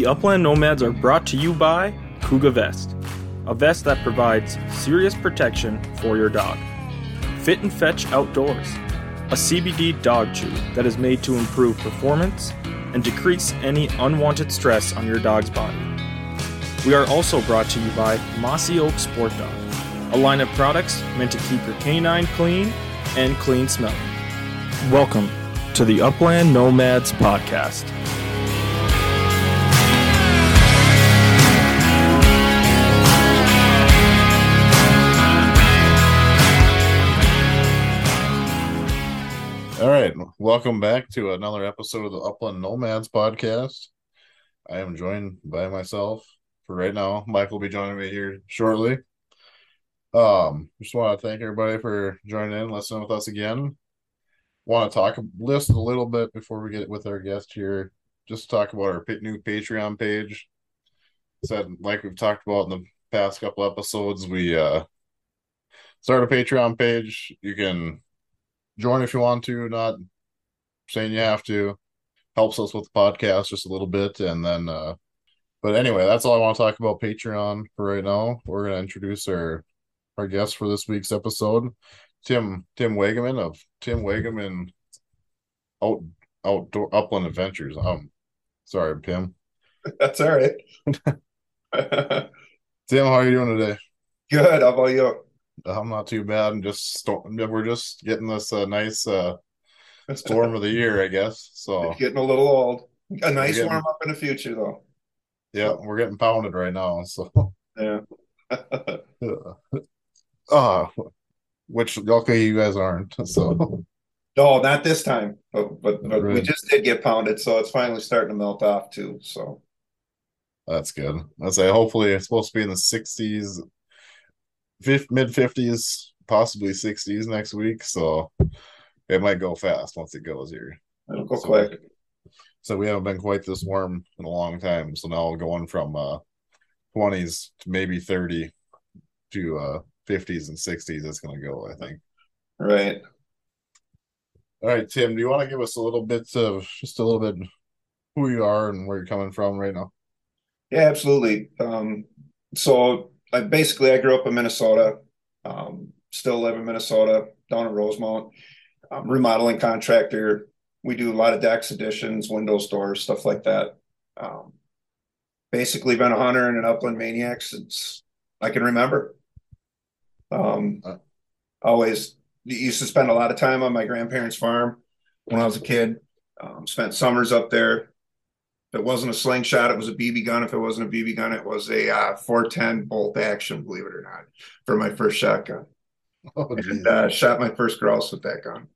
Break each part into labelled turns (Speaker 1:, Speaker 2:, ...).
Speaker 1: The Upland Nomads are brought to you by Kuga Vest, a vest that provides serious protection for your dog. Fit and Fetch Outdoors, a CBD dog chew that is made to improve performance and decrease any unwanted stress on your dog's body. We are also brought to you by Mossy Oak Sport Dog, a line of products meant to keep your canine clean and clean smelling. Welcome to the Upland Nomads Podcast.
Speaker 2: Right, welcome back to another episode of the Upland Nomads podcast. I am joined by myself for right now. Mike will be joining me here shortly. Um, just want to thank everybody for joining in, listening with us again. Want to talk list a little bit before we get with our guest here. Just talk about our new Patreon page. Said like we've talked about in the past couple episodes, we uh start a Patreon page. You can join if you want to, not saying you have to. Helps us with the podcast just a little bit. And then, uh, but anyway, that's all I want to talk about Patreon for right now. We're going to introduce our, our guest for this week's episode, Tim, Tim Wagenman of Tim Wagenman Out, Outdoor Upland Adventures. Um, sorry, Tim.
Speaker 3: That's all right.
Speaker 2: Tim, how are you doing today?
Speaker 3: Good. How about you?
Speaker 2: I'm not too bad. I'm just we're just getting this uh, nice uh, storm of the year, I guess. So
Speaker 3: getting a little old. A nice
Speaker 2: getting-
Speaker 3: warm up in the future, though.
Speaker 2: yeah, we're getting pounded right now. So
Speaker 3: Yeah.
Speaker 2: uh which luckily you guys aren't. So
Speaker 3: no, not this time. But but, but we just did get pounded, so it's finally starting to melt off too. So
Speaker 2: that's good. I say hopefully it's supposed to be in the 60s, mid 50s, possibly 60s next week. So it might go fast once it goes here.
Speaker 3: it'll go
Speaker 2: So-
Speaker 3: quick.
Speaker 2: So we haven't been quite this warm in a long time. So now going from uh 20s to maybe 30 to uh 50s and 60s it's gonna go, I think.
Speaker 3: Right.
Speaker 2: All right, Tim, do you want to give us a little bit of just a little bit who you are and where you're coming from right now?
Speaker 3: Yeah, absolutely. Um, so I basically I grew up in Minnesota. Um, still live in Minnesota, down in Rosemount. Um, remodeling contractor. We do a lot of decks, additions, windows, doors, stuff like that. Um, basically been a hunter and an upland maniac since I can remember. Um, always used to spend a lot of time on my grandparents' farm when I was a kid. Um, spent summers up there. If it wasn't a slingshot, it was a BB gun. If it wasn't a BB gun, it was a uh, 410 bolt action, believe it or not, for my first shotgun.
Speaker 2: Oh.
Speaker 3: And uh, shot my first grouse with that gun.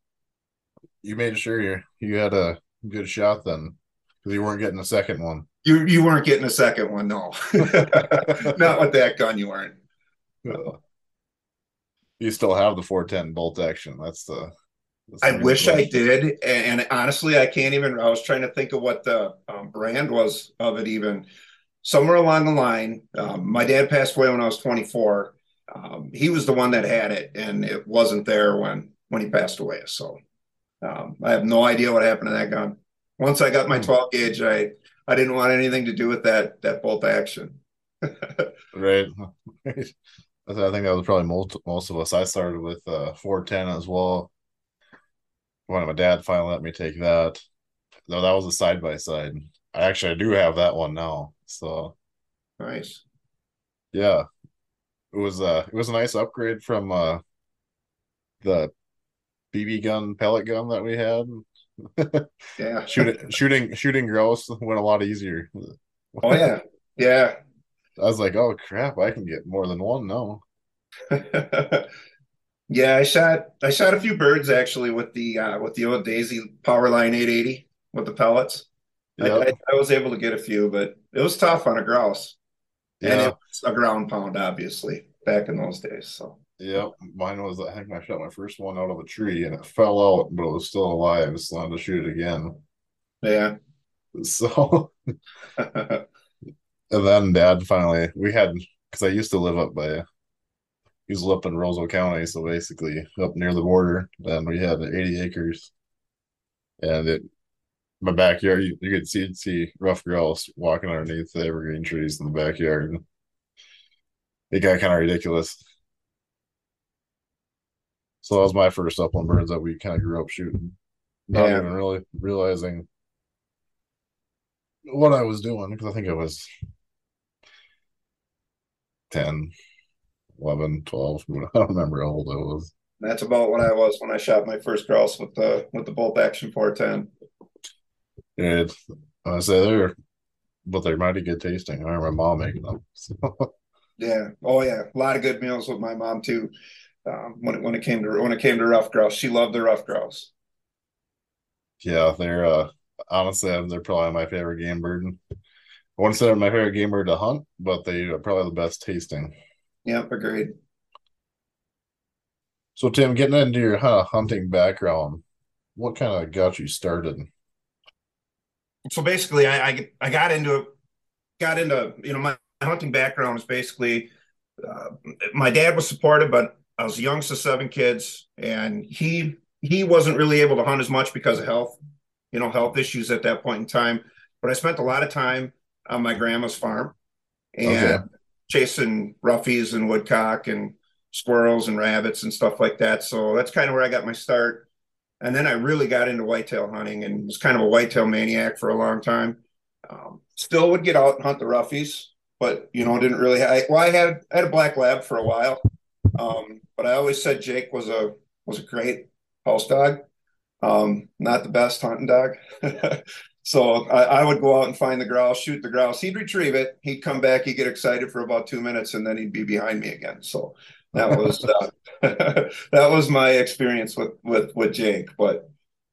Speaker 2: You made sure you you had a good shot then, because you weren't getting a second one.
Speaker 3: You you weren't getting a second one, no. Not with that gun, you weren't.
Speaker 2: You still have the 410 bolt action. That's the.
Speaker 3: I wish I did, and, honestly, I can't even. I was trying to think of what the um, brand was of it. Even somewhere along the line, um, my dad passed away when I was 24. Um, he was the one that had it, and it wasn't there when when he passed away. So um, I have no idea what happened to that gun. Once I got my 12 gauge, I I didn't want anything to do with that that bolt action.
Speaker 2: Right. I I think that was probably most most of us. I started with uh 410 as well. When my dad finally let me take that. Though that was a side by side. I actually I do have that one now. So
Speaker 3: Nice.
Speaker 2: yeah. It was uh it was a nice upgrade from uh the BB gun pellet gun that we had.
Speaker 3: Yeah.
Speaker 2: shooting shooting shooting grouse went a lot easier.
Speaker 3: Oh yeah. Yeah.
Speaker 2: I was like, oh crap, I can get more than one now.
Speaker 3: yeah, I shot I shot a few birds actually with the uh with the old Daisy Powerline 880 with the pellets. I,
Speaker 2: Yep.
Speaker 3: I, I was able to get a few, but it was tough on a grouse. And
Speaker 2: Yeah.
Speaker 3: it was a ground pound, obviously, back in those days. So
Speaker 2: Yep, mine was. I think I shot my first one out of a tree and it fell out, but it was still alive. So I had to shoot it again.
Speaker 3: yeah.
Speaker 2: So and then Dad finally we had because I used to live up by he was up in Roseau County, so basically up near the border. And we had 80 acres, and it my backyard, you, you could see see rough grouse walking underneath the evergreen trees in the backyard. It got kind of ridiculous. So that was my first upland birds that we kind of grew up shooting, not
Speaker 3: Yeah.
Speaker 2: even really realizing what I was doing because I think I was 10, 11, 12. I don't remember how old I was.
Speaker 3: That's about what I was when I shot my first grouse with the with the bolt action 410.
Speaker 2: And I say they're, but they're mighty good tasting. I remember my mom making them. So,
Speaker 3: Yeah. Oh yeah. A lot of good meals with my mom too. Um, when it when it came to when it came to rough grouse, she loved the rough grouse.
Speaker 2: yeah, they're uh honestly they're probably my favorite game bird. I wouldn't say they're my favorite game bird to hunt, but they are probably the best tasting.
Speaker 3: Yep, agreed.
Speaker 2: So Tim, getting into your huh, hunting background, what kind of got you started?
Speaker 3: So basically, I, I I got into it, got into you know my hunting background is basically uh, my dad was supportive, but I was the youngest of seven kids, and he he wasn't really able to hunt as much because of health, you know, health issues at that point in time. But I spent a lot of time on my grandma's farm and
Speaker 2: Okay.
Speaker 3: Chasing roughies and woodcock and squirrels and rabbits and stuff like that. So that's kind of where I got my start. And then I really got into whitetail hunting and was kind of a whitetail maniac for a long time. Um, still would get out and hunt the roughies, but you know, didn't really. I, well, I had I had a black lab for a while, um, but I always said Jake was a was a great house dog, um, not the best hunting dog. so I, I would go out and find the grouse, shoot the grouse. He'd retrieve it. He'd come back. He'd get excited for about two minutes, and then he'd be behind me again. So that was uh, that was my experience with with with Jake. But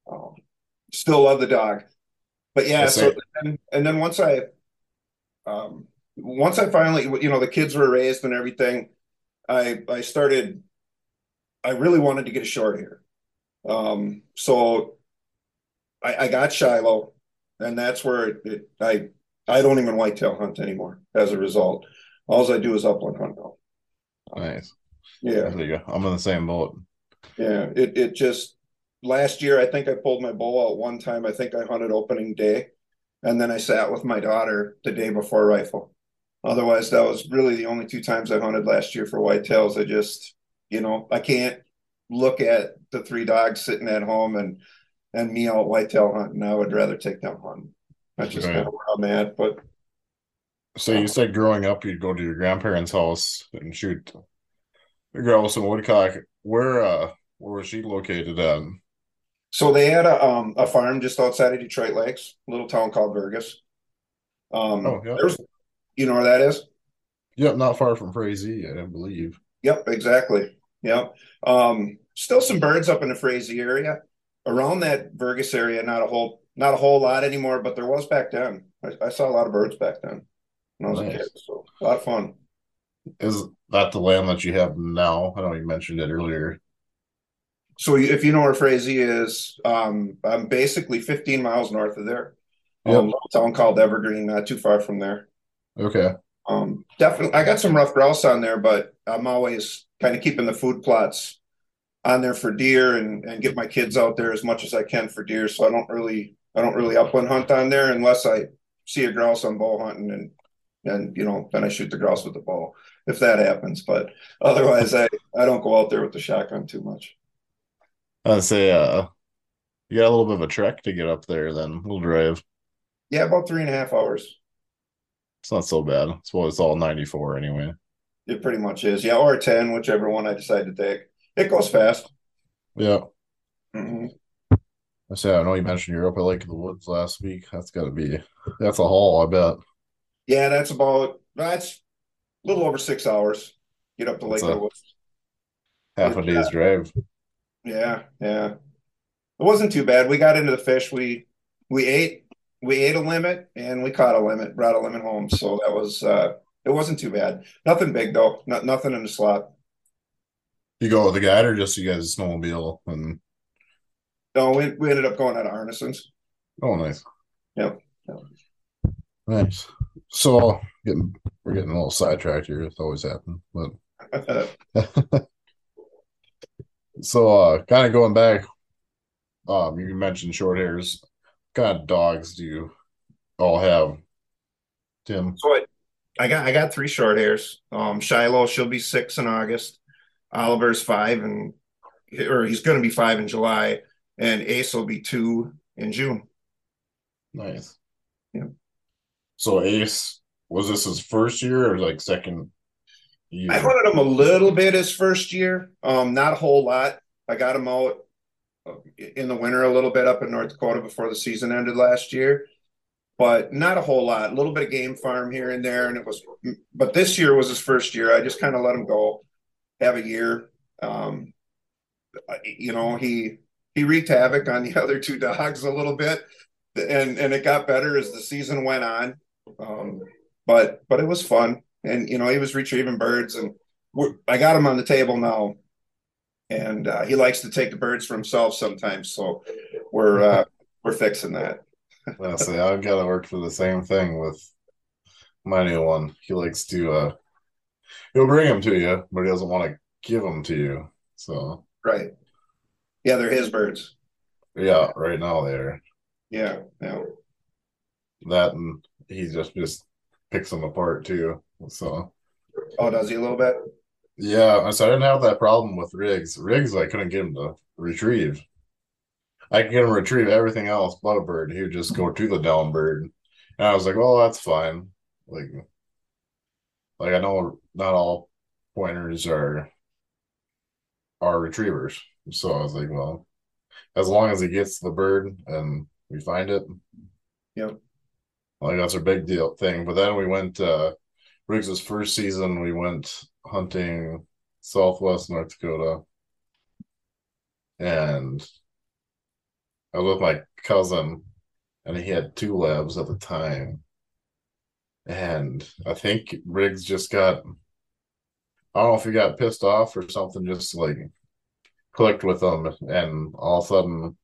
Speaker 3: um, still love the dog. But yeah,
Speaker 2: Yes,
Speaker 3: so and, and then once I um, once I finally, you know, the kids were raised and everything, I I started. I really wanted to get a short hair, um, so I, I got Shiloh, and that's where it, it, I I don't even whitetail hunt anymore. As a result, all I do is upland hunt now.
Speaker 2: Nice.
Speaker 3: Yeah,
Speaker 2: There you go. I'm in the same boat.
Speaker 3: yeah. It it just last year I think I pulled my bow out one time. I think I hunted opening day, and then I sat with my daughter the day before rifle. Otherwise, that was really the only two times I hunted last year for whitetails. I just, you know, I can't look at the three dogs sitting at home and and me out whitetail hunting. I would rather take them hunting. That's just
Speaker 2: Right.
Speaker 3: kind of where I'm at. But
Speaker 2: So you said growing up you'd go to your grandparents' house and shoot grouse and woodcock. Where uh where was she located at?
Speaker 3: so they had a um a farm just outside of Detroit Lakes, a little town called Burgess. Um,
Speaker 2: Oh, yeah.
Speaker 3: there's, you know where that is?
Speaker 2: Yep, not far from Frazee, I believe.
Speaker 3: Yep, exactly. Yep. Um, still some birds up in the Frazee area. Around that Burgess area, not a whole not a whole lot anymore, but there was back then. I, I saw a lot of birds back then when I was
Speaker 2: Nice.
Speaker 3: a kid. So a lot of fun.
Speaker 2: Is that the land that you have now? I know you mentioned it earlier.
Speaker 3: So if you know where Frazee is, um, I'm basically 15 miles north of there.
Speaker 2: Yep.
Speaker 3: Um, little town called Evergreen, not too far from there.
Speaker 2: Okay.
Speaker 3: Um, definitely, I got some rough grouse on there, but I'm always kind of keeping the food plots on there for deer and and get my kids out there as much as I can for deer. So I don't really I don't really upland hunt on there unless I see a grouse on bow hunting and and you know then I shoot the grouse with the bow if that happens. But otherwise, I I don't go out there with the shotgun too much.
Speaker 2: I'd say uh you got a little bit of a trek to get up there then. We'll drive.
Speaker 3: Yeah, about three and a half hours.
Speaker 2: It's not so bad. It's well, it's all 94 anyway.
Speaker 3: It pretty much is. Yeah, or ten, whichever one I decide to take. It goes fast.
Speaker 2: Yeah.
Speaker 3: hmm
Speaker 2: I say I know you mentioned you're up at Lake of the Woods last week. That's gotta be that's a haul, I bet.
Speaker 3: Yeah, that's about that's a little over six hours. Get up to Lake of the Woods.
Speaker 2: Half a day's drive.
Speaker 3: Yeah, yeah. It wasn't too bad. We got into the fish. We we ate we ate a limit and we caught a limit, brought a limit home. So that was uh it wasn't too bad. Nothing big though. Not nothing in the slot.
Speaker 2: You go with the guide or just you guys snowmobile and
Speaker 3: No, we we ended up going out of Arnesen's.
Speaker 2: oh nice.
Speaker 3: Yep.
Speaker 2: Nice. So getting we're getting a little sidetracked here. It's always happened. But so uh kind of going back, um you mentioned short hairs. What kind of dogs do you all have, Tim?
Speaker 3: So I, I got I got three short hairs. Um, Shiloh, she'll be six in August. Oliver's five and or he's going to be five in July, and Ace will be two in June.
Speaker 2: Nice.
Speaker 3: Yeah.
Speaker 2: So Ace, was this his first year or like second year?
Speaker 3: I hunted him a little bit his first year, um, not a whole lot. I got him out uh, in the winter a little bit up in North Dakota before the season ended last year, but not a whole lot. A little bit of game farm here and there, and it was. But this year was his first year. I just kind of let him go, have a year. Um, you know, he he wreaked havoc on the other two dogs a little bit, and and it got better as the season went on. Um, but but it was fun, and you know, he was retrieving birds, and I got him on the table now, and uh, he likes to take the birds for himself sometimes. So we're uh, we're fixing that.
Speaker 2: well, see, I've got to work for the same thing with my new one. He likes to uh, he'll bring them to you, but he doesn't want to give them to you. So
Speaker 3: Right. Yeah, they're his birds.
Speaker 2: Yeah, right now they're.
Speaker 3: Yeah, yeah.
Speaker 2: That and he just just picks them apart too. So.
Speaker 3: Oh, does he a little bit?
Speaker 2: Yeah, so I didn't have that problem with Riggs. Riggs, I couldn't get him to retrieve. I could get him to retrieve everything else but a bird. He would just go to the down bird, and I was like, "Well, that's fine." Like, like I know not all pointers are are retrievers. So I was like, well, as long as he gets the bird and we find it,
Speaker 3: yeah,
Speaker 2: like that's a big deal thing. But then we went uh Riggs's first season, we went hunting Southwest North Dakota, and I was with my cousin, and he had two labs at the time, and I think Riggs just got I don't know if he got pissed off or something, just like clicked with him, and all of a sudden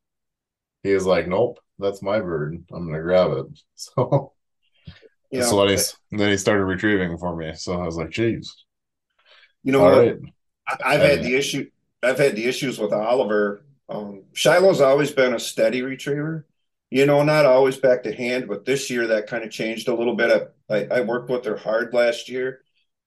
Speaker 2: he was like, "Nope, that's my bird. I'm gonna grab it." So, yeah. so then, he, then he started retrieving for me. So I was like, "Jeez."
Speaker 3: You know all what? Right. I, have had the issue. I've had the issues with Oliver. Um, Shiloh's always been a steady retriever. You know, not always back to hand, but this year that kind of changed a little bit. I, I worked with her hard last year.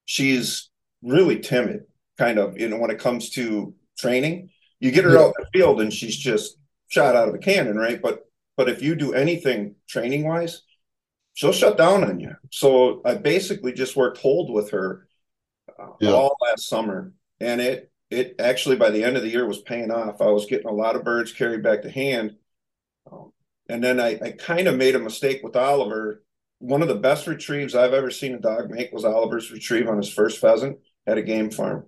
Speaker 3: She's really timid, kind of, you know, when it comes to training. You get her yeah. out in the field and she's just shot out of a cannon, right? But but if you do anything training wise, she'll shut down on you. So I basically just worked hold with her uh, yeah. all last summer, and it it actually by the end of the year was paying off. I was getting a lot of birds carried back to hand, and then I, I kind of made a mistake with Oliver. One of the best retrieves I've ever seen a dog make was Oliver's retrieve on his first pheasant at a game farm.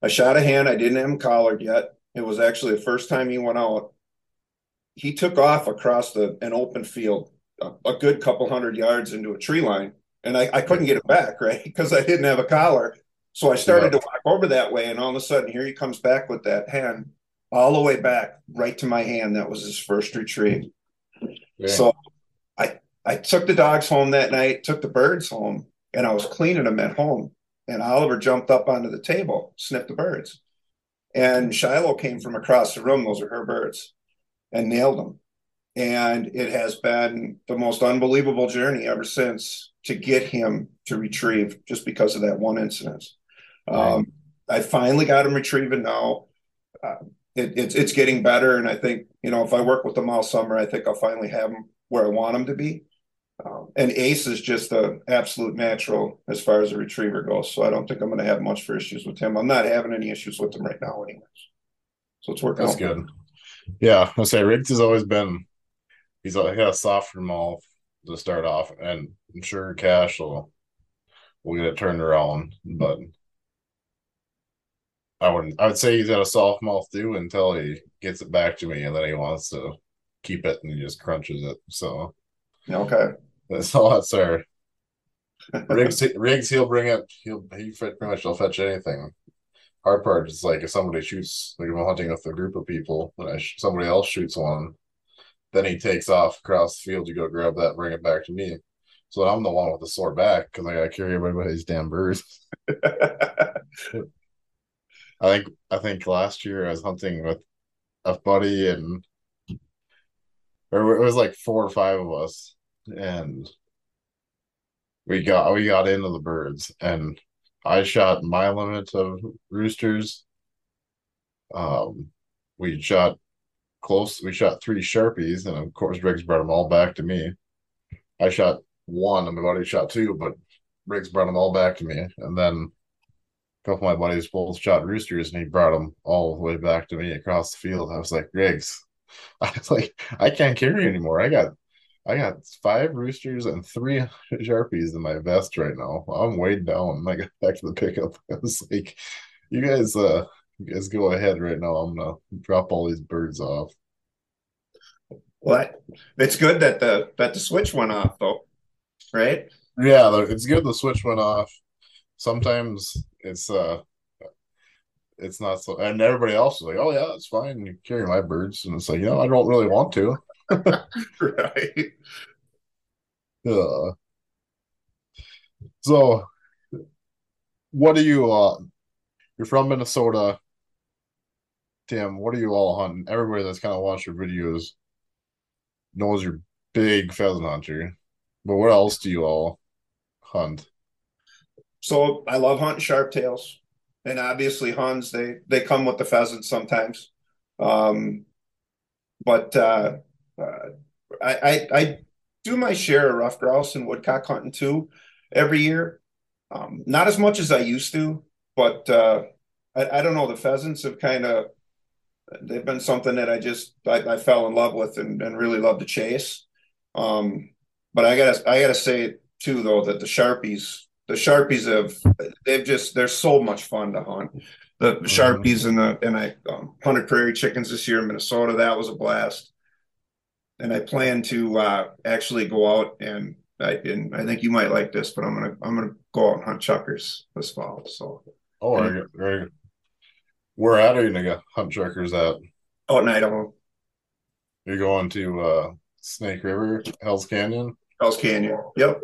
Speaker 3: I shot a hand. I didn't have him collared yet. It was actually the first time he went out. He took off across the an open field, a, a good couple hundred yards into a tree line, and I, I couldn't get it back, right? Because I didn't have a collar. So I started yeah. to walk over that way, and all of a sudden, here he comes back with that hand all the way back right to my hand. That was his first retrieve. Yeah. So I I took the dogs home that night, took the birds home, and I was cleaning them at home and Oliver jumped up onto the table, sniffed the birds. And Shiloh came from across the room, those are her birds, and nailed them. And it has been the most unbelievable journey ever since to get him to retrieve just because of that one incident. Um, I finally got him retrieving now. Uh, it, it's it's getting better, and I think you know if I work with them all summer, I think I'll finally have him where I want him to be. Um, and Ace is just an absolute natural as far as a retriever goes. So I don't think I'm going to have much for issues with him. I'm not having any issues with him right now, anyways. So it's working.
Speaker 2: That's out. good. Yeah, I say Riggs has always been. He's got a softer mouth to start off, and I'm sure Cash will will get it turned around. But I wouldn't. I would say he's got a soft mouth too until he gets it back to me, and then he wants to keep it, and he just crunches it. So
Speaker 3: okay.
Speaker 2: That's all that's there. Riggs, Riggs, he'll bring it. He'll he pretty much he'll fetch anything. Hard part is like if somebody shoots, like if I'm hunting with a group of people, and sh- somebody else shoots one, then he takes off across the field to go grab that, bring it back to me. So I'm the one with the sore back because I got to carry everybody's damn birds. I think I think last year I was hunting with a buddy and or it was like four or five of us, and we got we got into the birds, and I shot my limit of roosters. Um, we shot close. We shot three sharpies, and of course, Riggs brought them all back to me. I shot one, and my buddy shot two, but Riggs brought them all back to me, and then couple of my buddies both shot roosters, and he brought them all the way back to me across the field. I was like, Riggs, I was like, I can't carry anymore. I got I got five roosters and three sharpies in my vest right now. I'm weighed down. I got back to the pickup. I was like, you guys, uh, you guys go ahead right now. I'm gonna drop all these birds off.
Speaker 3: What? it's good that the that the switch went off though, right?
Speaker 2: Yeah, it's good the switch went off. Sometimes it's uh it's not so and everybody else is like, Oh yeah, it's fine. You carry my birds. And it's like, you know, I don't really want to.
Speaker 3: right.
Speaker 2: Uh, so what do you uh you're from Minnesota. Tim, what are you all hunting? Everybody that's kind of watched your videos knows you're big pheasant hunter. But what else do you all hunt?
Speaker 3: So I love hunting sharp tails. And obviously Huns, they they come with the pheasants sometimes. Um but uh uh, I, I, I do my share of ruffed grouse and woodcock hunting too every year. Um, not as much as I used to, but uh, I, I don't know. The pheasants have kind of they've been something that I just I, I fell in love with and, and really love to chase. Um, but I gotta I gotta say too though that the sharpies the sharpies have they've just they're so much fun to hunt. The mm-hmm. sharpies and the and I um, hunted prairie chickens this year in Minnesota. That was a blast and I plan to uh, actually go out and I and I think you might like this, but I'm gonna I'm gonna go out and hunt chukars this fall. So
Speaker 2: oh, and, very good. Where at are you gonna hunt chukars at?
Speaker 3: Oh, in Idaho.
Speaker 2: You're going to uh, Snake River, Hell's Canyon.
Speaker 3: Hell's Canyon. Yep.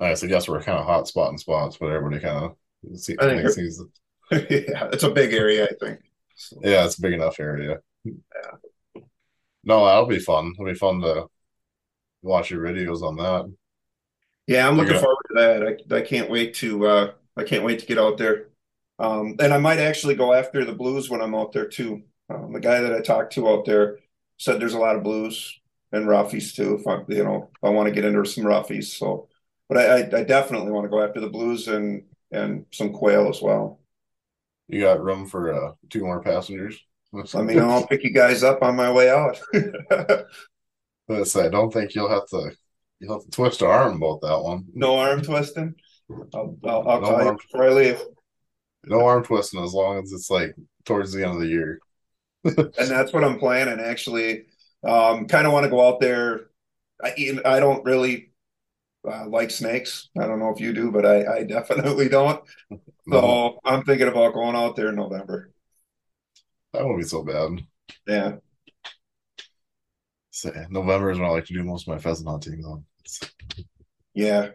Speaker 2: I guess we're kind of hot spot in spots, but everybody kind of see,
Speaker 3: I think sees it. yeah, it's a big area. I think.
Speaker 2: So. Yeah, it's a big enough area. Yeah. No, that'll be fun. It'll be fun to watch your videos on that.
Speaker 3: Yeah, I'm looking forward to that. I, I can't wait to uh I can't wait to get out there. Um and I might actually go after the blues when I'm out there too. Um, the guy that I talked to out there said there's a lot of blues and roughies too. If I you know if I want to get into some roughies, so but I, I, definitely want to go after the blues and and some quail as well.
Speaker 2: You got room for uh, two more passengers?
Speaker 3: Let me know. I'll pick you guys up on my way out.
Speaker 2: Let's say, I don't think you'll have to you'll have to twist an arm about that one.
Speaker 3: No arm twisting. I'll, I'll, I'll no call arm, you before I leave.
Speaker 2: No arm twisting as long as it's like towards the end of the year.
Speaker 3: and that's what I'm planning. Actually, um, kind of want to go out there. I I don't really uh, like snakes. I don't know if you do, but I, I definitely don't. So I'm thinking about going out there in November.
Speaker 2: That won't be so bad.
Speaker 3: Yeah.
Speaker 2: So, November is when I like to do most of my pheasant hunting. Though.
Speaker 3: Yeah.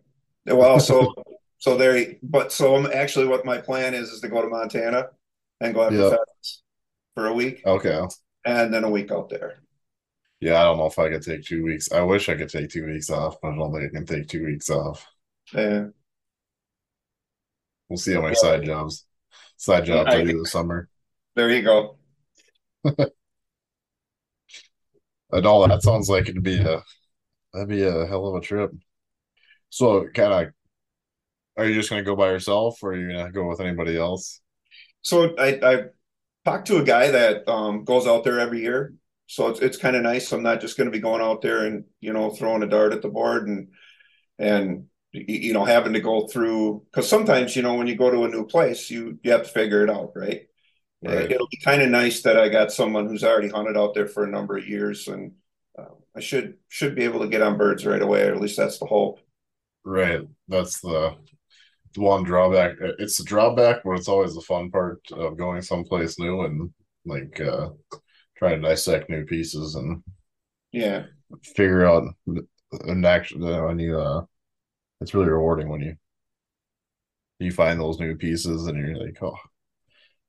Speaker 3: Well, so so there. But so I'm actually what my plan is is to go to Montana and go after yep. pheasants for a week.
Speaker 2: Okay.
Speaker 3: And then a week out there.
Speaker 2: Yeah, I don't know if I could take two weeks. I wish I could take two weeks off, but I don't think I can take two weeks off.
Speaker 3: Yeah.
Speaker 2: We'll see how many side jobs, side jobs I, I do this summer.
Speaker 3: There you go
Speaker 2: and all that sounds like it'd be a that'd be a hell of a trip. So, kind of, are you just going to go by yourself, or are you going to go with anybody else?
Speaker 3: So, I I talked to a guy that um, goes out there every year. So it's it's kind of nice. I'm not just going to be going out there and you know throwing a dart at the board and and you know having to go through because sometimes you know when you go to a new place you you have to figure it out right Right. It'll be kind of nice that I got someone who's already hunted out there for a number of years, and uh, I should should be able to get on birds right away. Or at least that's the hope.
Speaker 2: Right. That's the the one drawback. It's the drawback, but it's always the fun part of going someplace new and like uh, trying to dissect new pieces and
Speaker 3: yeah,
Speaker 2: figure out an action when you uh, it's really rewarding when you you find those new pieces and you're like, oh,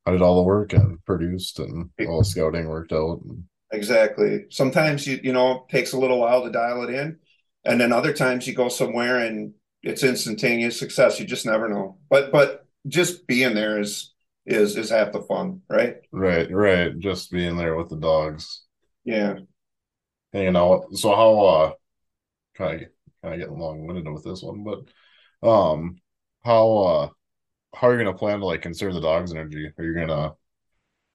Speaker 2: how did all the work and produced and all the scouting worked out. And
Speaker 3: exactly. Sometimes you you know it takes a little while to dial it in, and then other times you go somewhere and it's instantaneous success. You just never know. But but just being there is is is half the fun, right?
Speaker 2: Right, right. Just being there with the dogs.
Speaker 3: Yeah.
Speaker 2: Hanging out. So how uh kind of kind of getting long winded with this one, but um how uh how are you gonna plan to like conserve the dog's energy? Are you gonna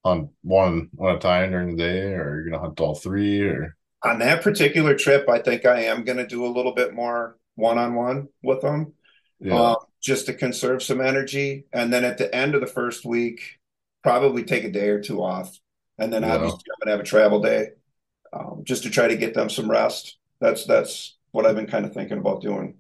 Speaker 2: hunt one one at a time during the day, or are you gonna hunt all three? Or
Speaker 3: On that particular trip, I think I am going to do a little bit more one on one with them,
Speaker 2: yeah,
Speaker 3: um, just to conserve some energy. And then at the end of the first week, probably take a day or two off. And then obviously I'm going to have a travel day, um, just to try to get them some rest. That's that's what I've been kind of thinking about doing.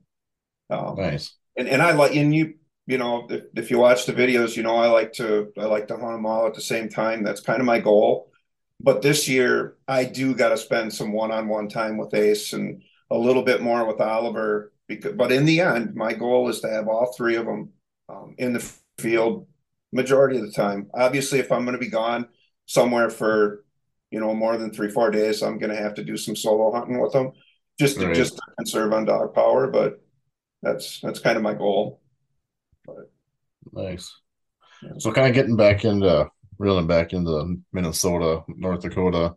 Speaker 3: Um,
Speaker 2: nice.
Speaker 3: and and I like and you you know if, if you watch the videos you know I like to I like to hunt them all at the same time that's kind of my goal but this year I do got to spend some one-on-one time with Ace and a little bit more with Oliver because but in the end my goal is to have all three of them um, in the field majority of the time obviously if I'm going to be gone somewhere for you know more than three four days I'm going to have to do some solo hunting with them just to
Speaker 2: Right.
Speaker 3: just to conserve on dog power but that's that's kind of my goal
Speaker 2: Nice.
Speaker 3: Yeah.
Speaker 2: So kind of getting back into reeling back into Minnesota, North Dakota.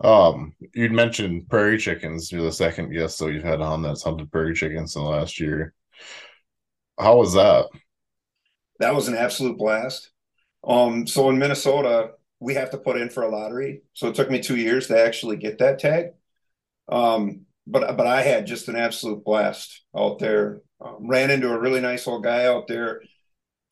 Speaker 2: Um, you'd mentioned prairie chickens. You're the second guest so you've had on that's hunted prairie chickens in the last year. How was that?
Speaker 3: That was an absolute blast. Um, so in Minnesota, we have to put in for a lottery. So it took me two years to actually get that tag. Um, but but I had just an absolute blast out there. Um, ran into a really nice old guy out there.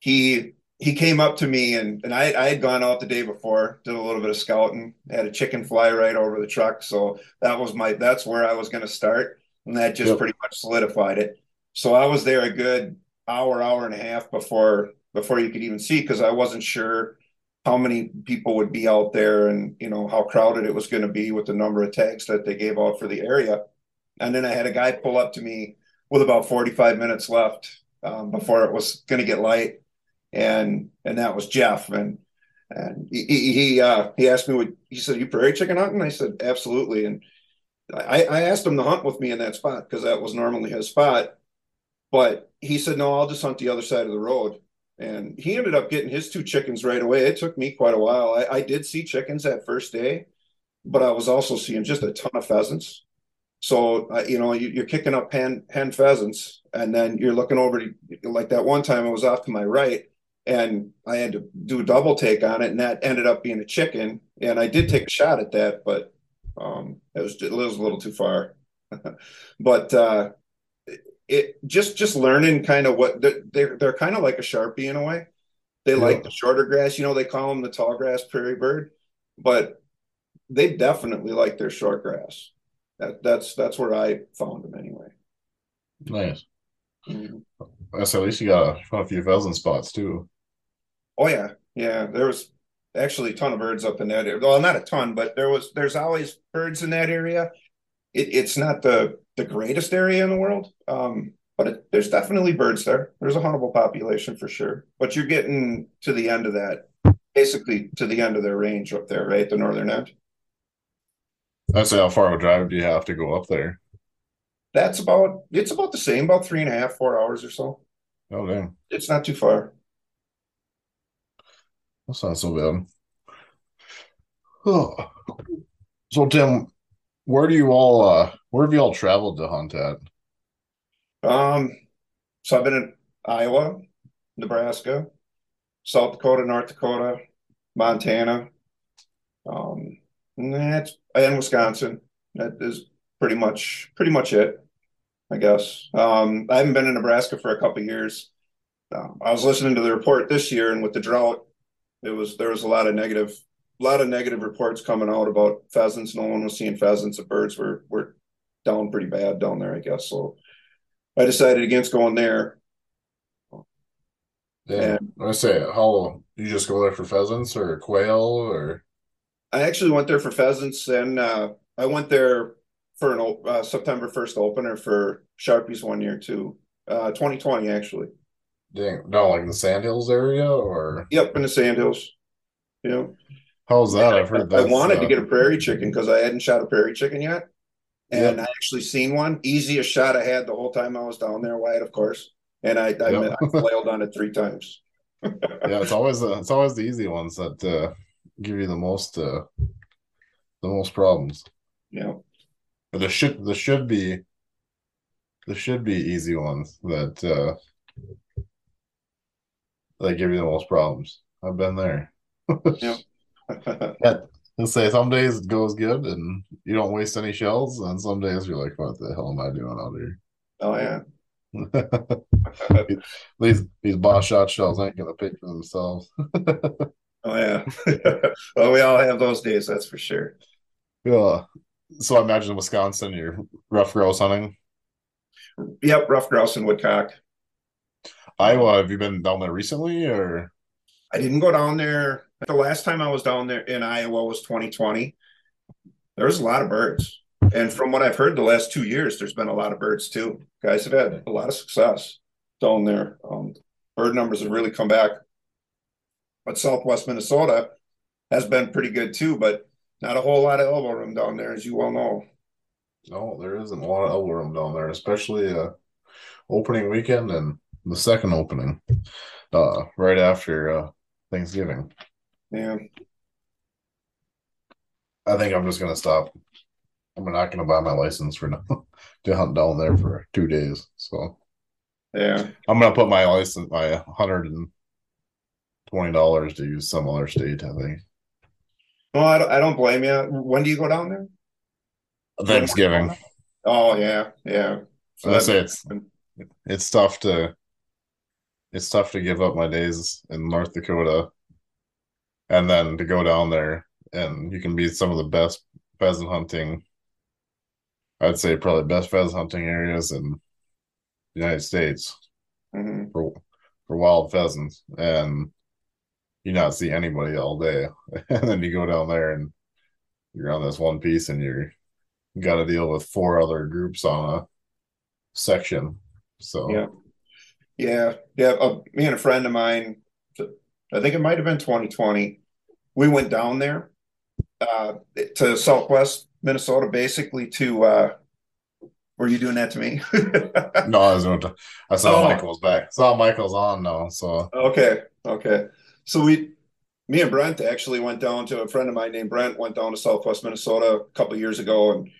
Speaker 3: He he came up to me and and I, I had gone out the day before, did a little bit of scouting, had a chicken fly right over the truck. So that was my that's where I was going to start, and that just
Speaker 2: Yep.
Speaker 3: pretty much solidified it. So I was there a good hour, hour and a half before before you could even see because I wasn't sure how many people would be out there and you know how crowded it was going to be with the number of tags that they gave out for the area. And then I had a guy pull up to me with about 45 minutes left um, before it was going to get light, and and that was Jeff. And and he he uh, he asked me what he said. You prairie chicken hunting? I said absolutely. And I, I asked him to hunt with me in that spot because that was normally his spot. But he said, no, I'll just hunt the other side of the road. And he ended up getting his two chickens right away. It took me quite a while. I, I did see chickens that first day, but I was also seeing just a ton of pheasants. So, uh, you know, you, you're kicking up hen, hen pheasants, and then you're looking over to, like that one time I was off to my right, and I had to do a double take on it, and that ended up being a chicken. And I did take a shot at that, but um, it was it was a little too far. but uh, it just just learning kind of what they're they're, they're kind of like a sharpie in a way. They
Speaker 2: Yeah.
Speaker 3: like the shorter grass, you know. They call them the tall grass prairie bird, but they definitely like their short grass. That that's that's where I found them anyway.
Speaker 2: Nice.
Speaker 3: Mhm.
Speaker 2: I at least you got a, a few pheasant spots too.
Speaker 3: Oh yeah, yeah. There was actually a ton of birds up in that area. Well, not a ton, but there was. There's always birds in that area. It, it's not the the greatest area in the world, um, but it, there's definitely birds there. There's a huntable population for sure. But you're getting to the end of that, basically to the end of their range up there, right? The northern end.
Speaker 2: I'd say how far of a drive do you have to go up there?
Speaker 3: That's about. It's about the same, about three and a half, four hours or so.
Speaker 2: Oh damn.
Speaker 3: It's not too far.
Speaker 2: That's not so bad. Oh. So Tim, where do you all uh where have you all traveled to hunt at?
Speaker 3: Um, so I've been in Iowa, Nebraska, South Dakota, North Dakota, Montana, um, and that's and Wisconsin. That is pretty much pretty much it, I guess. Um, I haven't been in Nebraska for a couple years. Um, I was listening to the report this year, and with the drought, it was there was a lot of negative, a lot of negative reports coming out about pheasants. No one was seeing pheasants. The birds were were down pretty bad down there, I guess. So I decided against going there.
Speaker 2: Yeah. I say how you just go there for pheasants or quail or
Speaker 3: I actually went there for pheasants, and uh, I went there for an uh, September first opener for Sharpies one year too. Uh, 2020 actually.
Speaker 2: Dang no like the Sandhills area or
Speaker 3: Yep, in the Sandhills. Yep.
Speaker 2: How's that? I've heard that.
Speaker 3: I wanted to get a prairie chicken because I hadn't shot a prairie chicken yet. And
Speaker 2: Yep.
Speaker 3: I actually seen one. Easiest shot I had the whole time I was down there, Wyatt, of course. And I I,
Speaker 2: Yep.
Speaker 3: I flailed on it three times.
Speaker 2: yeah, it's always the it's always the easy ones that uh, give you the most uh, the most problems.
Speaker 3: Yeah.
Speaker 2: But there should there should be there should be easy ones that uh, that give you the most problems. I've been there.
Speaker 3: Yeah.
Speaker 2: Let's say some days it goes good and you don't waste any shells, and some days you're like, "What the hell am I doing out here?"
Speaker 3: oh yeah.
Speaker 2: these these BOSS shot shells ain't gonna pay for themselves.
Speaker 3: Oh yeah. well, we all have those days, that's for sure.
Speaker 2: Yeah. So I imagine in Wisconsin, you're rough grouse hunting.
Speaker 3: Yep, rough grouse and woodcock.
Speaker 2: Iowa, have you been down there recently or?
Speaker 3: I didn't go down there. The last time I was down there in Iowa was 2020. There was a lot of birds. And from what I've heard the last two years, there's been a lot of birds too. Guys have had a lot of success down there. Um, bird numbers have really come back. But Southwest Minnesota has been pretty good too, but not a whole lot of elbow room down there, as you well know.
Speaker 2: No, there isn't a lot of elbow room down there, especially uh opening weekend and the second opening, uh, right after uh Thanksgiving.
Speaker 3: Yeah.
Speaker 2: I think I'm just gonna stop. I'm not gonna buy my license for now to hunt down there for two days. So
Speaker 3: Yeah.
Speaker 2: I'm gonna put my license my hundred and twenty dollars to use some other state. I think
Speaker 3: No, I don't, I don't blame you. When do you go down there?
Speaker 2: Thanksgiving.
Speaker 3: Oh, yeah. Yeah. So
Speaker 2: I
Speaker 3: that's
Speaker 2: say it's it's tough to it's tough to give up my days in North Dakota and then to go down there and you can be some of the best pheasant hunting I'd say probably best pheasant hunting areas in the United States
Speaker 3: Mhm.
Speaker 2: for for wild pheasants and you not see anybody all day and then you go down there and you're on this one piece and you're you got to deal with four other groups on a section so
Speaker 3: Yeah. Yeah, yeah. Uh, me and a friend of mine, I think it might have been 2020. We went down there uh, to Southwest Minnesota, basically to. Uh, were you doing that to me?
Speaker 2: No, I was doing. I saw
Speaker 3: Oh.
Speaker 2: Michael's back. I Saw Michael's on now, so
Speaker 3: okay, okay. So we, me and Brent actually went down to a friend of mine named Brent went down to Southwest Minnesota a couple years ago, and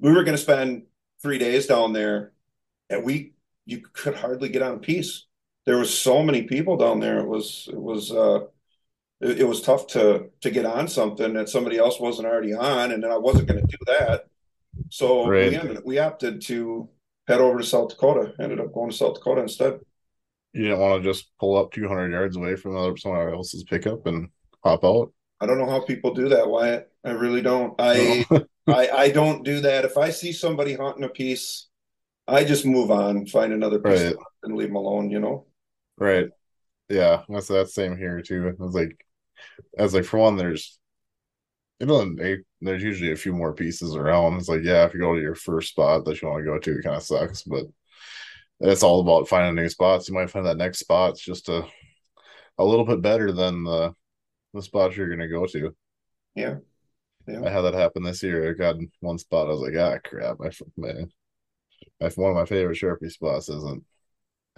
Speaker 3: we were going to spend three days down there, and we you could hardly get on a piece. There was so many people down there. It was it was uh it, it was tough to to get on something that somebody else wasn't already on, and then I wasn't going to do that. So
Speaker 2: Right.
Speaker 3: we ended, we opted to head over to South Dakota. Ended up going to South Dakota instead.
Speaker 2: you didn't want to just pull up 200 yards away from another someone else's pickup and pop out.
Speaker 3: I don't know how people do that, Wyatt. I really don't. I I I don't do that. If I see somebody hunting a piece, I just move on, find another piece,
Speaker 2: Right.
Speaker 3: and leave them alone. You know.
Speaker 2: right. Yeah, that's that same here too. It was like, I was like, for one, there's, you know, there's usually a few more pieces around. It's like, yeah, if you go to your first spot that you want to go to, it kind of sucks, but it's all about finding new spots. You might find that next spot's just a, a little bit better than the, the spot you're gonna go to.
Speaker 3: Yeah. Yeah.
Speaker 2: I had that happen this year. I got one spot. I was like, ah, crap. I, man, my, one of my favorite Sharpie spots isn't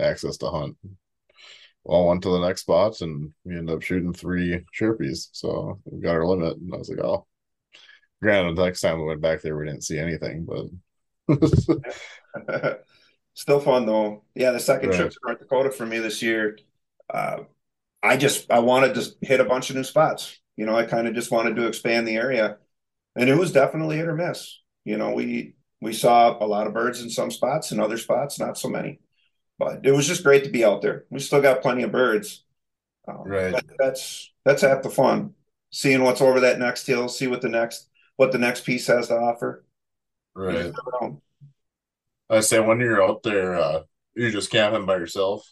Speaker 2: access to hunt. Well, went to the next spots and we ended up shooting three Sharpies. So we got our limit. And I was like, oh, granted, the next time we went back there, we didn't see anything, but
Speaker 3: Still fun though. Yeah, the second
Speaker 2: Right.
Speaker 3: trip to North Dakota for me this year, uh, I just I wanted to hit a bunch of new spots. You know, I kind of just wanted to expand the area, and it was definitely hit or miss. You know, we we saw a lot of birds in some spots, and other spots not so many. But it was just great to be out there. We still got plenty of birds. Um,
Speaker 2: Right.
Speaker 3: that's that's half the fun. Seeing what's over that next hill, see what the next what the next piece has to offer.
Speaker 2: right.
Speaker 3: Um,
Speaker 2: I say when you're out there, uh, you're just camping by yourself.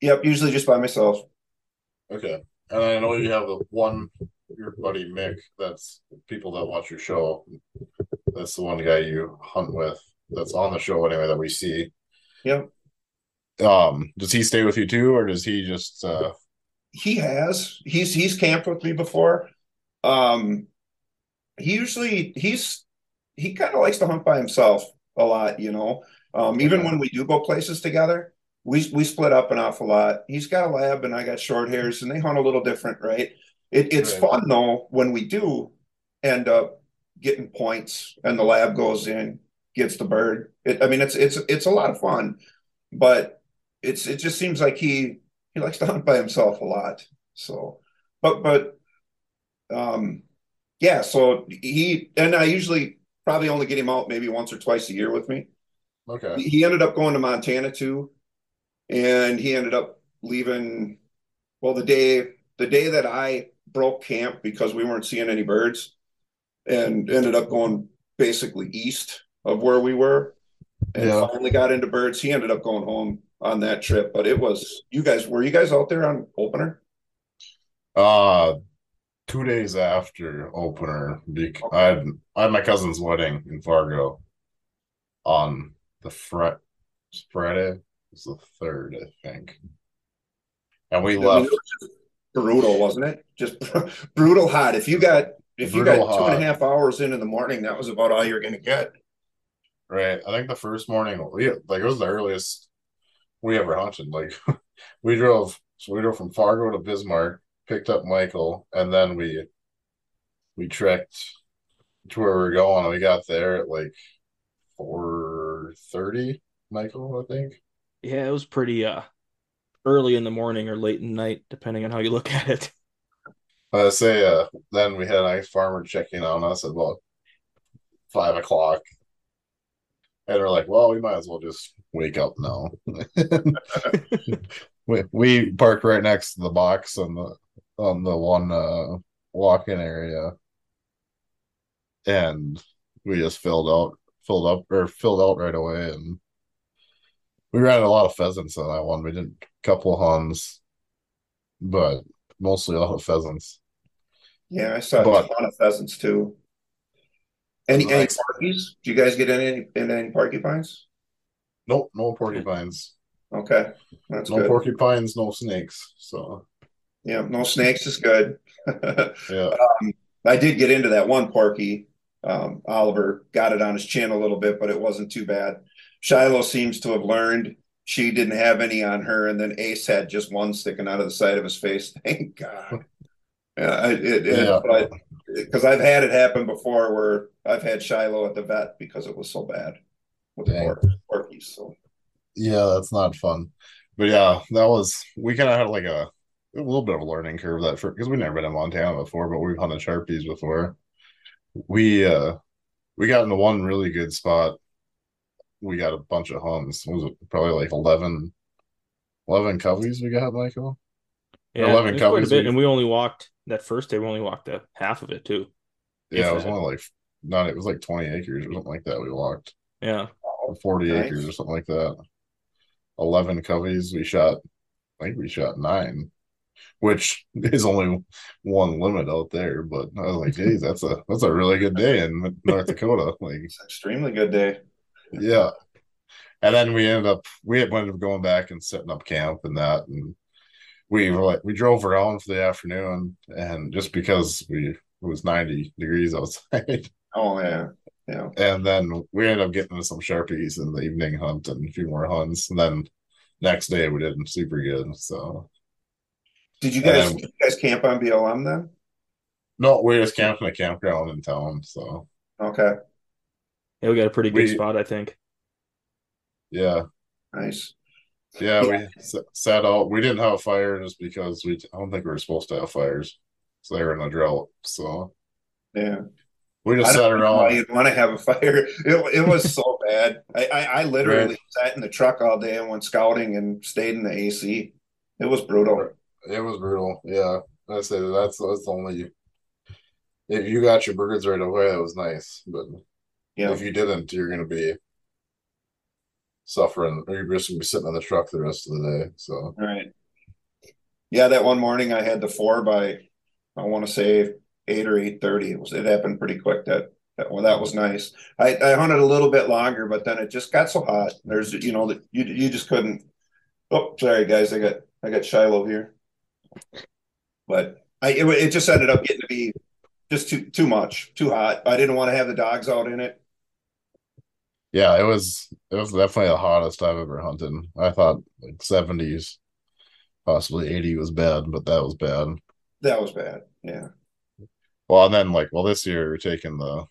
Speaker 3: Yep, usually just by myself.
Speaker 2: Okay. And I know you have the one your buddy Mick, that's people that watch your show. That's the one guy you hunt with that's on the show anyway that we see.
Speaker 3: Yep.
Speaker 2: Um, does he stay with you too, or does he just uh
Speaker 3: He has. He's he's camped with me before. Um, he usually he's he kind of likes to hunt by himself a lot, you know. Um, even when we do go places together, we we split up an awful lot. He's got a lab and I got short hairs, and they hunt a little different, right? It, it's
Speaker 2: Right.
Speaker 3: fun though when we do end up getting points and the lab goes in, gets the bird. It, I mean, it's it's it's a lot of fun, but it's it just seems like he he likes to hunt by himself a lot. So, but but um, yeah. So he and I usually probably only get him out maybe once or twice a year with me.
Speaker 2: Okay.
Speaker 3: He ended up going to Montana too, and he ended up leaving. Well, the day the day that I broke camp because we weren't seeing any birds, and ended up going basically east of where we were, and
Speaker 2: Yeah.
Speaker 3: finally got into birds. He ended up going home on that trip, but it was you guys were you guys out there on opener?
Speaker 2: Uh, two days after opener, bec- I had I had my cousin's wedding in Fargo on the fri- Friday. It was the third, I think, and we
Speaker 3: I mean,
Speaker 2: left.
Speaker 3: was brutal, wasn't it? Just brutal hot. If you got if you got two and
Speaker 2: hot.
Speaker 3: a half hours in in the morning, that was about all you're going to get.
Speaker 2: Right. I think the first morning, we like it was the earliest we ever hunted. Like we drove, so we drove from Fargo to Bismarck, picked up Michael, and then we we trekked to where we were going. And We got there at like four thirty. Michael, I think.
Speaker 1: Yeah, it was pretty uh early in the morning or late in the night, depending on how you look at it.
Speaker 2: I say, uh, then we had a nice farmer checking on us at about five o'clock. And we're like, well, we might as well just wake up now. we we parked right next to the box on the on the one uh walk-in area. And we just filled out filled up or filled out right away and we ran a lot of pheasants on that one. We did a couple huns, but mostly a lot of pheasants.
Speaker 3: Yeah, I saw
Speaker 2: But-
Speaker 3: a ton of pheasants too. Any any
Speaker 2: Nice.
Speaker 3: porkies? Do you guys get any in any porcupines?
Speaker 2: Nope, no porcupines.
Speaker 3: Okay, that's
Speaker 2: No
Speaker 3: good.
Speaker 2: porcupines, no snakes. So
Speaker 3: Yeah, no snakes is good.
Speaker 2: yeah,
Speaker 3: I did get into that one porky. Um, Oliver got it on his chin a little bit, but it wasn't too bad. Shiloh seems to have learned she didn't have any on her, and then Ace had just one sticking out of the side of his face. Thank God. Yeah, it, it, it-
Speaker 2: Yeah.
Speaker 3: but because I've had it happen before where I've had Shiloh at the vet because it was so bad with the
Speaker 2: Dang.
Speaker 3: pork, porkies. So
Speaker 2: yeah, that's not fun. But yeah, that was we kind of had like a, a little bit of a learning curve that for because we've never been in Montana before, but we've hunted sharpies before. We uh we got into one really good spot. We got a bunch of huns. What was probably like 11, 11 coveys we got, Michael?
Speaker 1: Yeah,
Speaker 2: 11
Speaker 1: it quite a bit, and we only walked that first day. We only walked the half of it too.
Speaker 2: Yeah, it was
Speaker 1: that.
Speaker 2: only like not it was like 20 acres or something like that we walked.
Speaker 1: Yeah,
Speaker 2: 40
Speaker 3: Nice.
Speaker 2: acres or something like that. 11 coveys. We shot, I think we shot nine, which is only one limit out there. But I was like, geez, that's a that's a really good day in North Dakota. Like,
Speaker 3: it's an extremely good day.
Speaker 2: yeah. And then we ended up we ended up going back and setting up camp and that, and we were like we drove around for the afternoon, and just because we it was 90 degrees outside.
Speaker 3: Oh yeah, yeah.
Speaker 2: And then we ended up getting some sharpies in the evening hunt and a few more huns. And then next day we did super good. So
Speaker 3: Did you guys
Speaker 2: Um,
Speaker 3: did you guys camp on BLM then?
Speaker 2: no, we just camped in a campground in town. So
Speaker 3: Okay,
Speaker 1: yeah, we got a pretty good
Speaker 2: We-
Speaker 1: spot, I think.
Speaker 2: yeah,
Speaker 3: nice.
Speaker 2: Yeah,
Speaker 3: Yeah.
Speaker 2: we s- sat out. We didn't have a fire just because we I don't think we were supposed to have fires. So they were in a drought. So
Speaker 3: Yeah.
Speaker 2: we just sat
Speaker 3: don't know why
Speaker 2: around.
Speaker 3: you'd want to have a fire. It, it was so bad. I, I, I literally
Speaker 2: Right.
Speaker 3: sat in the truck all day and went scouting and stayed in the AC. It was brutal.
Speaker 2: It was brutal. Yeah, I say that's that's the only. If you got your birds right away, that was nice. But
Speaker 3: Yeah.
Speaker 2: If you didn't, you're going to be suffering, or you're just to be sitting in the truck the rest of the day. So,
Speaker 3: All right. Yeah, that one morning I had the four by I want to say eight or eight thirty. It was it happened pretty quick. That that well, that was nice. I, I hunted a little bit longer, but then it just got so hot. There's you know that you you just couldn't. Oh, sorry guys, I got I got Shiloh here, but I it, it just ended up getting to be just too too much, too hot. I didn't want to have the dogs out in it.
Speaker 2: Yeah, it was it was definitely the hottest I've ever hunted. I thought like seventies, possibly eighty was bad, but that was bad.
Speaker 3: That was bad. Yeah.
Speaker 2: Well, and then like, well, this year we're taking the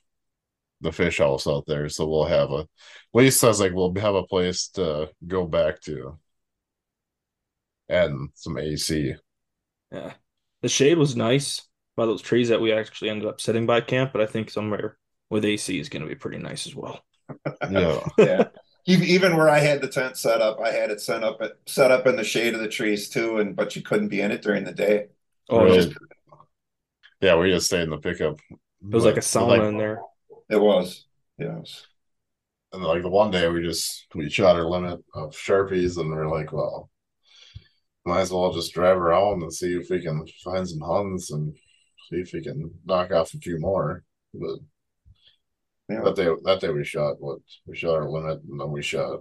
Speaker 2: the fish house out there, so we'll have a. Lee says like we'll have a place to go back to, and some AC.
Speaker 1: Yeah. The shade was nice by those trees that we actually ended up sitting by camp, but I think somewhere with AC is going to be pretty nice as well.
Speaker 2: Yeah,
Speaker 3: yeah. Even where I had the tent set up, I had it set up set up in the shade of the trees too, and but you couldn't be in it during the day.
Speaker 1: Oh,
Speaker 2: Really?
Speaker 1: it was,
Speaker 2: yeah. We just stayed in the pickup.
Speaker 1: it was like a sauna
Speaker 2: like,
Speaker 1: in there.
Speaker 3: It was. Yes.
Speaker 2: And like the one day we just we shot our limit of sharpies, and we're like, well, might as well just drive around and see if we can find some huns and see if we can knock off a few more. But
Speaker 3: Yeah.
Speaker 2: that day, that day we shot what we shot our limit, and then we shot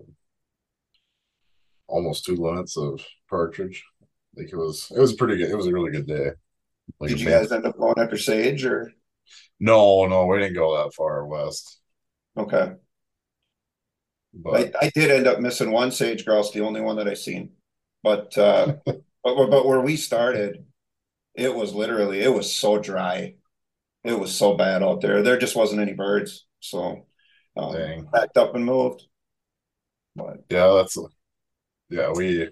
Speaker 2: almost two limits of partridge. Like it was, it was pretty good. It was a really good day. Like
Speaker 3: Did you guys end up going after sage or
Speaker 2: No, no, we didn't go that far west.
Speaker 3: okay?
Speaker 2: But
Speaker 3: I, I did end up missing one sage grouse, the only one that I seen. But uh but but where we started, it was literally it was so dry. It was so bad out there. There just wasn't any birds. So um,
Speaker 2: dang,
Speaker 3: packed up and moved. But
Speaker 2: yeah, that's a, yeah. We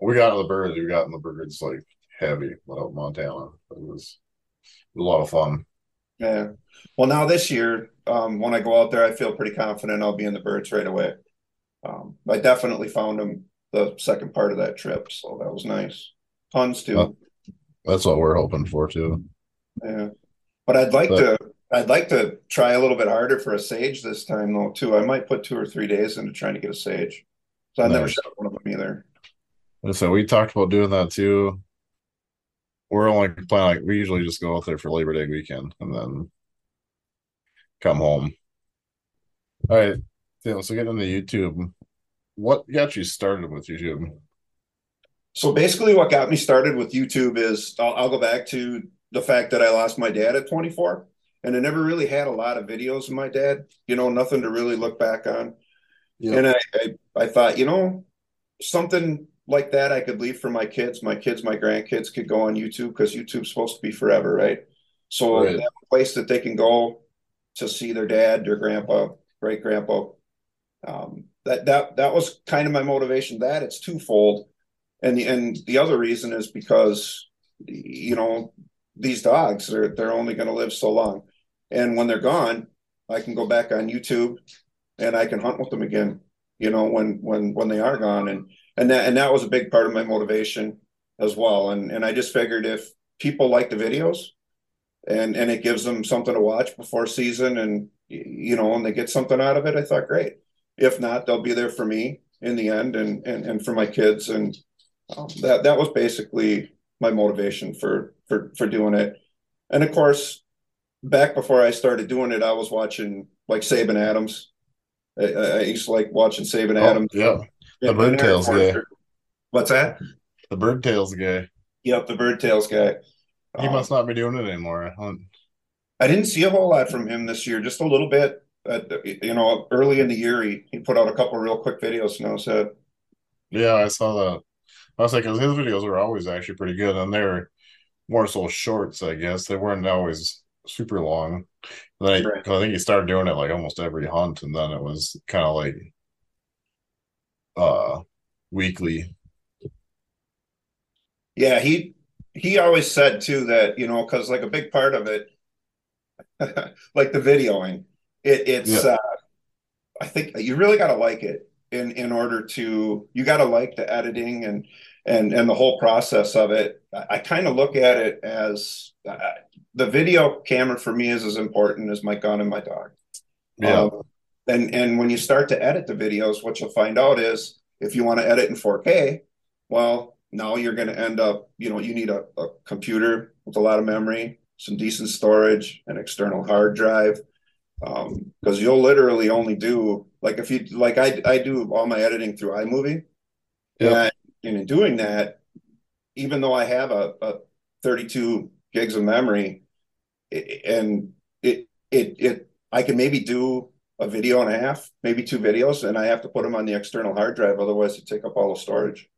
Speaker 2: we got in the birds. We got in the birds like heavy without Montana. It was, it was a lot of fun.
Speaker 3: yeah. Well now this year, um when I go out there, I feel pretty confident I'll be in the birds right away. Um I definitely found them the second part of that trip, so that was nice. Tons too.
Speaker 2: Oh. That's what we're hoping for too.
Speaker 3: Yeah, but I'd like
Speaker 2: But-
Speaker 3: to. I'd like to try a little bit harder for a sage this time though too. I might put two or three days into trying to get a sage. So I never
Speaker 2: Nice.
Speaker 3: shot one of them either.
Speaker 2: So we talked about doing that too. We're only planning like we usually just go out there for Labor Day weekend and then come home. All right, so getting into YouTube. What got you started with YouTube?
Speaker 3: So basically, what got me started with YouTube is I'll, I'll go back to the fact that I lost my dad at 24, and I never really had a lot of videos of my dad. You know, nothing to really look back on.
Speaker 2: Yeah.
Speaker 3: And I, I, I thought, you know, something like that I could leave for my kids. My kids, my grandkids could go on YouTube because YouTube's supposed to be forever, right? So
Speaker 2: Right.
Speaker 3: a place that they can go to see their dad, their grandpa, great grandpa. Um, that that that was kind of my motivation. That it's twofold, and the and the other reason is because you know these dogs they're they're only going to live so long, and when they're gone, I can go back on YouTube and I can hunt with them again. You know when when when they are gone, and and that and that was a big part of my motivation as well. And and I just figured if people like the videos, and and it gives them something to watch before season, and you know, and they get something out of it, I thought great. If not, they'll be there for me in the end, and and and for my kids, and um, that that was basically my motivation for for for doing it. And of course, back before I started doing it, I was watching like Saban Adams. I, I used to like watching Saban
Speaker 2: Oh,
Speaker 3: Adams.
Speaker 2: yeah, The Bird Tails guy.
Speaker 3: What's that?
Speaker 2: the Bird Tails guy.
Speaker 3: Yep, the Bird Tails guy.
Speaker 2: He
Speaker 3: Um,
Speaker 2: must not be doing it anymore. huh?
Speaker 3: I didn't see a whole lot from him this year, just a little bit. The, you know, early in the year, he, he put out a couple real quick videos, and I said,
Speaker 2: Yeah, I saw that. I was like, his videos were always actually pretty good, and they're more so shorts, I guess. They weren't always super long. And then I,
Speaker 3: Right.
Speaker 2: I think he started doing it like almost every hunt, and then it was kind of like uh weekly.
Speaker 3: Yeah, he he always said too that you know because like a big part of it, like the videoing, it it's
Speaker 2: Yeah.
Speaker 3: uh, I think you really got to like it in in order to you got to like the editing and and and the whole process of it. I, I kind of look at it as uh, the video camera for me is as important as my gun and my dog.
Speaker 2: Yeah,
Speaker 3: Um, and and when you start to edit the videos, what you'll find out is if you want to edit in 4K, well, now you're going to end up, you know, you need a, a computer with a lot of memory, some decent storage, an external hard drive. Um, because you'll literally only do like if you like I I do all my editing through iMovie.
Speaker 2: Yeah.
Speaker 3: And, and in doing that, even though I have a, a 32 gigs of memory, and it it it I can maybe do a video and a half, maybe two videos, and I have to put them on the external hard drive, otherwise it take up all the storage.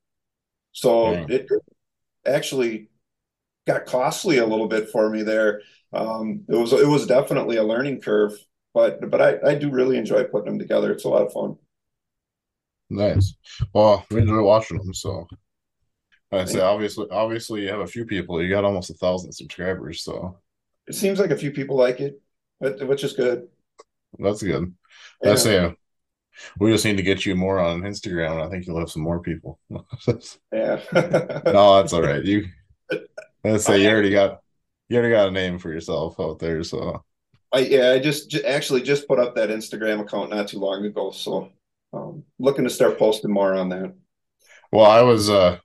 Speaker 3: So
Speaker 2: Yeah.
Speaker 3: it actually got costly a little bit for me there. Um, it was it was definitely a learning curve, but but I, I do really enjoy putting them together. It's a lot of fun.
Speaker 2: Nice. Well, we enjoy watching them. So I say obviously, obviously you have a few people. You got almost a thousand subscribers, so
Speaker 3: It seems like a few people like it, which is good.
Speaker 2: that's good.
Speaker 3: Yeah.
Speaker 2: I say we just need to get you more on Instagram, and I think you'll have some more people.
Speaker 3: Yeah.
Speaker 2: no, that's all right. You let's say you already got you already got a name for yourself out there, so
Speaker 3: I yeah, I just, ju- actually just put up that Instagram account not too long ago, so um, looking to start posting more on that.
Speaker 2: well I was uh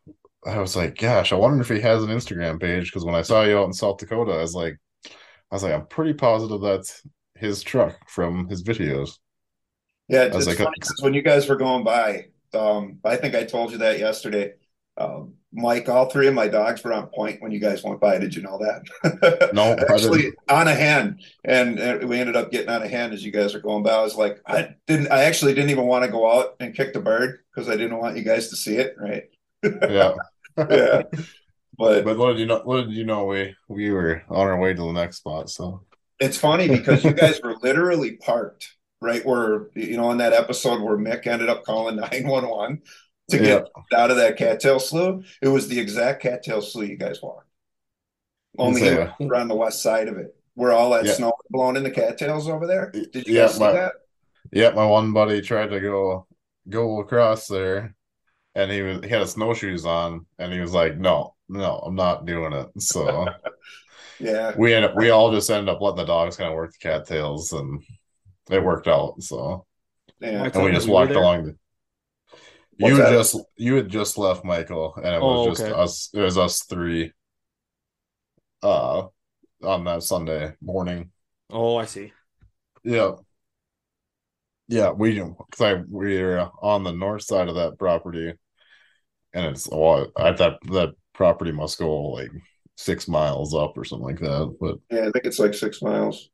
Speaker 2: I was like, gosh, I wonder if he has an Instagram page because when I saw you out in South Dakota, I was like I was like, I'm pretty positive that's his truck from his videos.
Speaker 3: Yeah,
Speaker 2: I was
Speaker 3: it's
Speaker 2: like,
Speaker 3: funny 'cause when you guys were going by, um, I think I told you that yesterday. Um, Mike, all three of my dogs were on point when you guys went by. Did you know that?
Speaker 2: No,
Speaker 3: actually on a hand, and, and we ended up getting on a hand as you guys were going by. I was like, I didn't. I actually didn't even want to go out and kick the bird because I didn't want you guys to see it. Right?
Speaker 2: Yeah.
Speaker 3: yeah. But
Speaker 2: But what did you know? What did you know? We we were on our way to the next spot. So
Speaker 3: It's funny because you guys were literally parked right where you know in that episode where Mick ended up calling 911 to get out of that cattail slough. It was the exact cattail slough you guys walked. Only
Speaker 2: So,
Speaker 3: were on uh, the west side of it, where all that
Speaker 2: Yeah.
Speaker 3: snow was blown in the cattails over there. Did you
Speaker 2: Yeah,
Speaker 3: guys see
Speaker 2: my-
Speaker 3: that?
Speaker 2: yeah, my one buddy tried to go go across there, and he was he had his snowshoes on, and he was like, "No, no, I'm not doing it." So
Speaker 3: Yeah.
Speaker 2: we end up we all just ended up letting the dogs kind of work the cattails, and it worked out. So
Speaker 3: Yeah.
Speaker 2: And we just
Speaker 1: you
Speaker 2: walked along. The,
Speaker 3: What's
Speaker 2: you
Speaker 3: that?
Speaker 2: just you had just left Michael, and it
Speaker 1: Oh,
Speaker 2: was just
Speaker 1: okay.
Speaker 2: us. It was us three. Uh, on that Sunday morning.
Speaker 1: Oh, I see.
Speaker 2: Yeah. Yeah, we because I we're on the north side of that property, and it's a lot. I thought that property must go like six miles up or something like that. But
Speaker 3: Yeah, I think it's like six miles.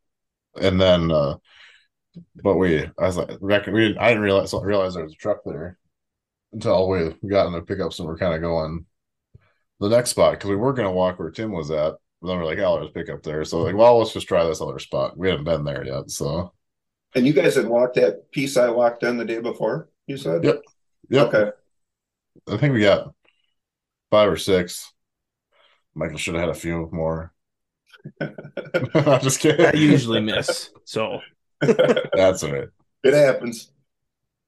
Speaker 2: and then, uh but we, I was like, reckon we didn't, I didn't realize realize there was a truck there until we got in the pickups and we're kind of going the next spot because we were gonna walk where Tim was at. But then we're like, oh, there's a pickup there. So like, well, let's just try this other spot. We haven't been there yet, so
Speaker 3: And you guys had walked that piece I walked in the day before, you said?
Speaker 2: Yep. Yep.
Speaker 3: Okay.
Speaker 2: I think we got five or six. Michael should have had a few more. I'm just kidding.
Speaker 1: I usually miss. So
Speaker 2: That's all right.
Speaker 3: It happens.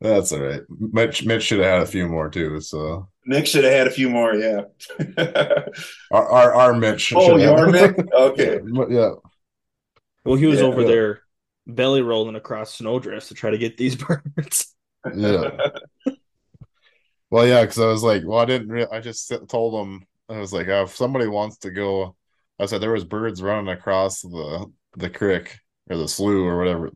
Speaker 2: That's all right. Mitch, Mitch should have had a few more too. So
Speaker 3: Nick should have had a few more, yeah.
Speaker 2: our our, our Mitch. should
Speaker 3: oh,
Speaker 2: have-
Speaker 3: your Mick? Okay.
Speaker 2: yeah.
Speaker 1: well, he was
Speaker 3: Yeah.
Speaker 1: over there belly rolling across snowdrifts to try to get these birds.
Speaker 2: Yeah. Well, yeah, because I was like, well, I didn't. Re- I just told him I was like, uh, if somebody wants to go, I said there was birds running across the the creek or the slough or whatever,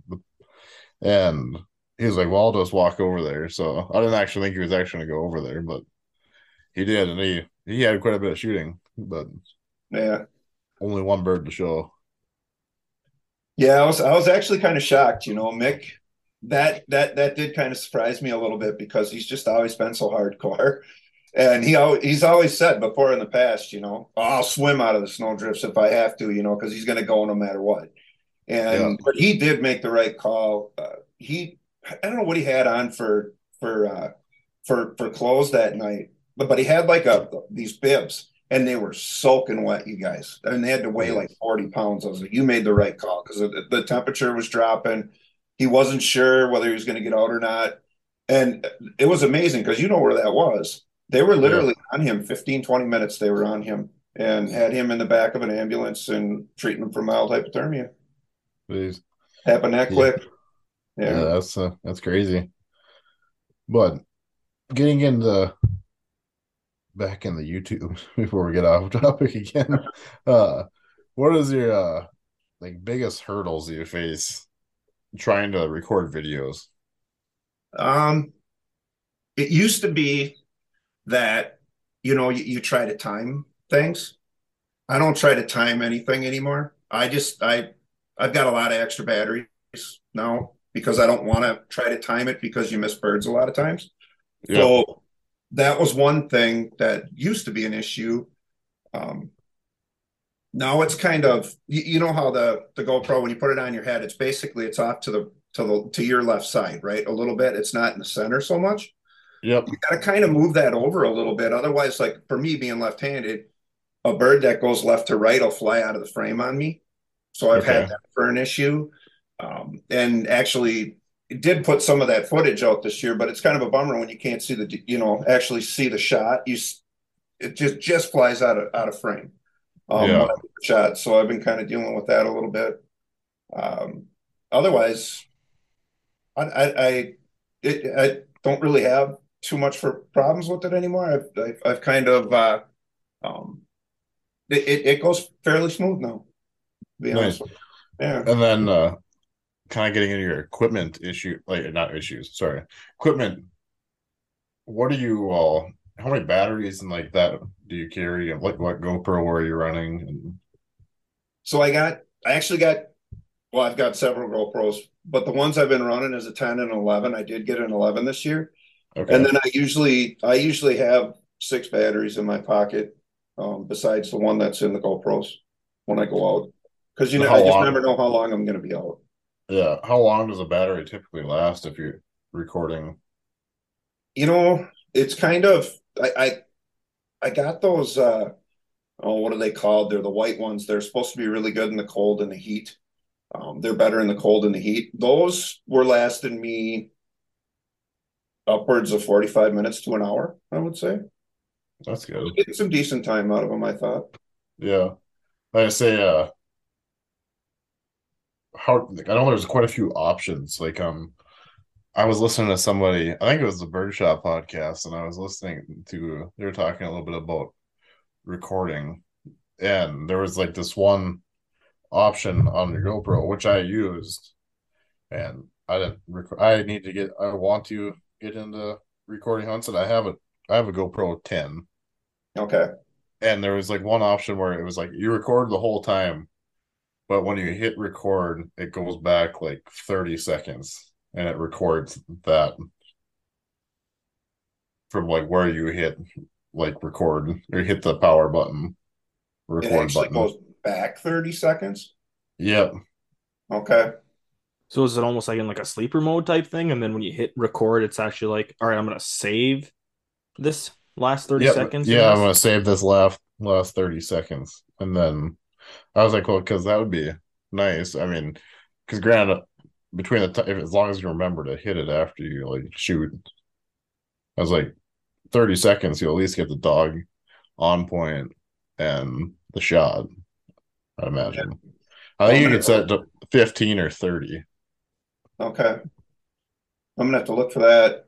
Speaker 2: and he was like, well, I'll just walk over there. So I didn't actually think he was actually going to go over there, but he did, and he he had quite a bit of shooting, but
Speaker 3: Yeah.
Speaker 2: only one bird to show.
Speaker 3: Yeah, I was I was actually kind of shocked, you know, Mick. That that that did kind of surprise me a little bit because he's just always been so hardcore. And he always, he's always said before in the past, you know, I'll swim out of the snowdrifts if I have to, you know, because he's going to go no matter what. And
Speaker 2: Yeah.
Speaker 3: but he did make the right call. Uh, he I don't know what he had on for for uh for for clothes that night, but but he had like a these bibs and they were soaking wet, you guys. And they had to weigh like 40 pounds. I was like, you made the right call because the, the temperature was dropping. He wasn't sure whether he was going to get out or not. And it was amazing because you know where that was. They were literally on him 15, 20 minutes. They were on him and had him in the back of an ambulance and treating him for mild hypothermia.
Speaker 2: Please.
Speaker 3: Happened that
Speaker 2: Yeah.
Speaker 3: quick.
Speaker 2: Yeah,
Speaker 3: Yeah.
Speaker 2: that's uh, that's crazy. But getting into back in the YouTube before we get off topic again, uh, what is your uh like biggest hurdles you face trying to record videos?
Speaker 3: Um, it used to be that, you know, you, you try to time things. I don't try to time anything anymore. I just I I've got a lot of extra batteries now because I don't want to try to time it because you miss birds a lot of times.
Speaker 2: Yeah.
Speaker 3: So that was one thing that used to be an issue. Um, now it's kind of you, you know how the the GoPro when you put it on your head, it's basically it's off to the to the to your left side, right? A little bit. It's not in the center so much.
Speaker 2: Yep.
Speaker 3: You got to kind of move that over a little bit. Otherwise, like for me being left-handed, a bird that goes left to right will fly out of the frame on me. So I've
Speaker 2: Okay.
Speaker 3: had that for an issue. Um, and actually did put some of that footage out this year, but it's kind of a bummer when you can't see the you know actually see the shot. You it just just flies out of out of frame. Um,
Speaker 2: Yeah.
Speaker 3: when I get the shot. So I've been kind of dealing with that a little bit. Um, otherwise, I I, I, it, I don't really have too much for problems with it anymore. I've I've, I've kind of uh, um, it, it it goes fairly smooth now. To be honest,
Speaker 2: Nice.
Speaker 3: with you. yeah.
Speaker 2: And then uh kind of getting into your equipment issue, like not issues, sorry. Equipment. What do you all how many batteries and like that do you carry? And what what GoPro are you running? And
Speaker 3: So I got, I actually got, well, I've got several GoPros, but the ones I've been running is a 10 and 11. I did get an 11 this year.
Speaker 2: okay.
Speaker 3: And then I usually, I usually have six batteries in my pocket, um, besides the one that's in the GoPros when I go out. Cause you know,
Speaker 2: How
Speaker 3: I just
Speaker 2: long?
Speaker 3: never know how long I'm going to be out.
Speaker 2: Yeah. How long does a battery typically last if you're recording?
Speaker 3: You know, it's kind of, I, I, I got those, uh, oh, what are they called? They're the white ones. They're supposed to be really good in the cold and the heat. Um, they're better in the cold and the heat. Those were lasting me upwards of 45 minutes to an hour, I would say.
Speaker 2: That's good.
Speaker 3: Getting some decent time out of them, I thought.
Speaker 2: Yeah. Like I say, uh how like, I know there's quite a few options. Like um I was listening to somebody, I think it was the Birdshot podcast, and I was listening to they were talking a little bit about recording. And there was like this one option on the GoPro, which I used, and I didn't rec- I need to get I want to get into recording hunts, and I have a I have a GoPro 10
Speaker 3: Okay.
Speaker 2: and there was like one option where it was like you record the whole time but when you hit record it goes back like 30 seconds and it records that from like where you hit like record or hit the power button
Speaker 3: It
Speaker 2: record
Speaker 3: actually
Speaker 2: button
Speaker 3: goes back 30 seconds.
Speaker 2: yep
Speaker 3: Okay.
Speaker 1: So is it almost like in like a sleeper mode type thing? And then when you hit record, it's actually like, all right, I'm gonna save this last 30
Speaker 2: Yep.
Speaker 1: seconds.
Speaker 2: yeah i'm gonna save this last last 30 seconds and then i was like well because that would be nice i mean because granted between the time as long as you remember to hit it after you like shoot i was like 30 seconds you'll at least get the dog on point and the shot i'd imagine i think you could set to 15 or 30
Speaker 3: Okay. I'm gonna have to look for that.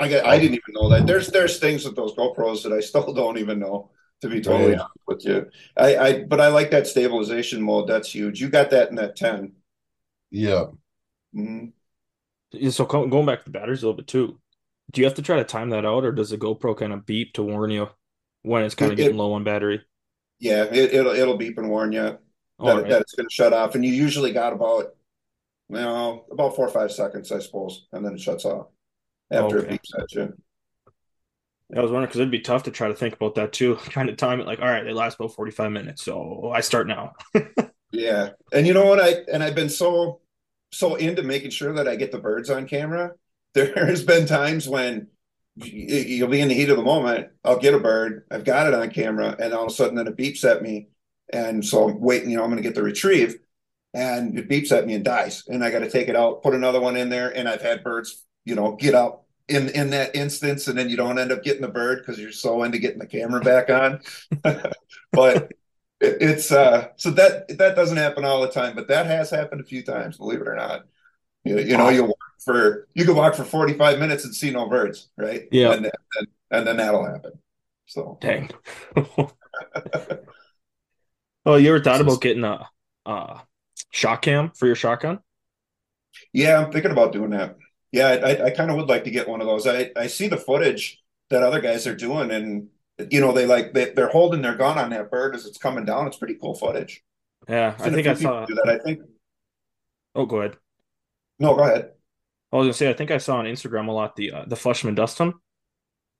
Speaker 3: I get, I um, didn't even know that. There's there's things with those GoPros that I still don't even know, to be totally
Speaker 2: Right.
Speaker 3: honest with you. I, I but I like that stabilization mode. That's huge. You got that in that 10.
Speaker 2: yeah
Speaker 3: Mhm.
Speaker 1: So co- going back to the batteries a little bit too, do you have to try to time that out, or does the GoPro kind of beep to warn you when it's kind
Speaker 3: It-
Speaker 1: of getting
Speaker 3: it-
Speaker 1: low on battery?
Speaker 3: Yeah, it, it'll it'll beep and warn you that,
Speaker 1: right.
Speaker 3: that it's gonna shut off. And you usually got about you know, about four or five seconds, I suppose, and then it shuts off after
Speaker 1: Okay.
Speaker 3: it beeps at you.
Speaker 1: I was wondering because it'd be tough to try to think about that too, trying to time it like, all right, they last about 45 minutes, so I start now.
Speaker 3: Yeah. And you know what? I and I've been so so into making sure that I get the birds on camera. There's been times when you'll be in the heat of the moment. I'll get a bird, I've got it on camera, and all of a sudden then it beeps at me. And so I'm waiting, you know, I'm gonna get the retrieve, and it beeps at me and dies. And I gotta take it out, put another one in there, and I've had birds, you know, get up in in that instance, and then you don't end up getting the bird because you're so into getting the camera back on. but it, it's uh so that that doesn't happen all the time, but that has happened a few times, believe it or not. You, you know, you walk for you could walk for 45 minutes and see no birds, right?
Speaker 1: Yeah.
Speaker 3: And then and, and then that'll happen. So
Speaker 1: Dang. oh, you ever thought about getting a, a shot cam for your shotgun?
Speaker 3: yeah, I'm thinking about doing that. Yeah, I I kind of would like to get one of those. I I see the footage that other guys are doing and you know they like they, they're holding their gun on that bird as it's coming down. It's pretty cool footage.
Speaker 1: Yeah, I think I saw.
Speaker 3: that. I think.
Speaker 1: Oh, go ahead.
Speaker 3: No, go ahead.
Speaker 1: I was gonna say I think I saw on Instagram a lot the uh, the Fleshman Dustin.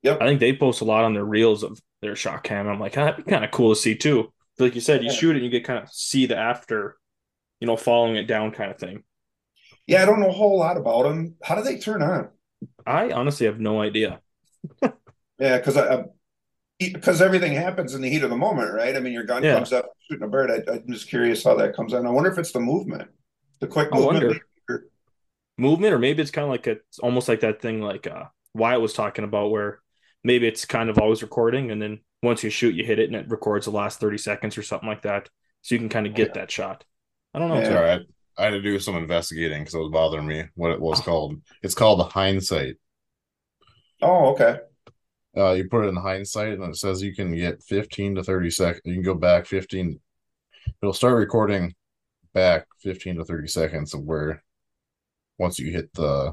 Speaker 3: Yep.
Speaker 1: I think they post a lot on their reels of their shot cam. I'm like, "Ah, that'd be kind of cool to see too. Like you said, you
Speaker 3: Yeah.
Speaker 1: shoot it, and you get kind of see the after, you know, following it down kind of thing.
Speaker 3: Yeah, I don't know a whole lot about them. How do they turn on?
Speaker 1: I honestly have no idea.
Speaker 3: Yeah, because I because everything happens in the heat of the moment, right? I mean, your gun
Speaker 1: Yeah.
Speaker 3: comes up shooting a bird. I, I'm just curious how that comes on. I wonder if it's the movement, the quick
Speaker 1: I
Speaker 3: movement.
Speaker 1: wonder. Movement, or maybe it's kind of like a, it's almost like that thing like uh, Wyatt was talking about, where maybe it's kind of always recording, and then once you shoot, you hit it, and it records the last thirty seconds or something like that, so you can kind of get that shot. I don't know.
Speaker 3: Yeah.
Speaker 2: All right. I had to do some investigating because it was bothering me what it was called. It's called the hindsight.
Speaker 3: Oh, okay.
Speaker 2: Uh, you put it in hindsight, and it says you can get 15 to 30 seconds. You can go back 15. It'll start recording back 15 to 30 seconds of where once you hit the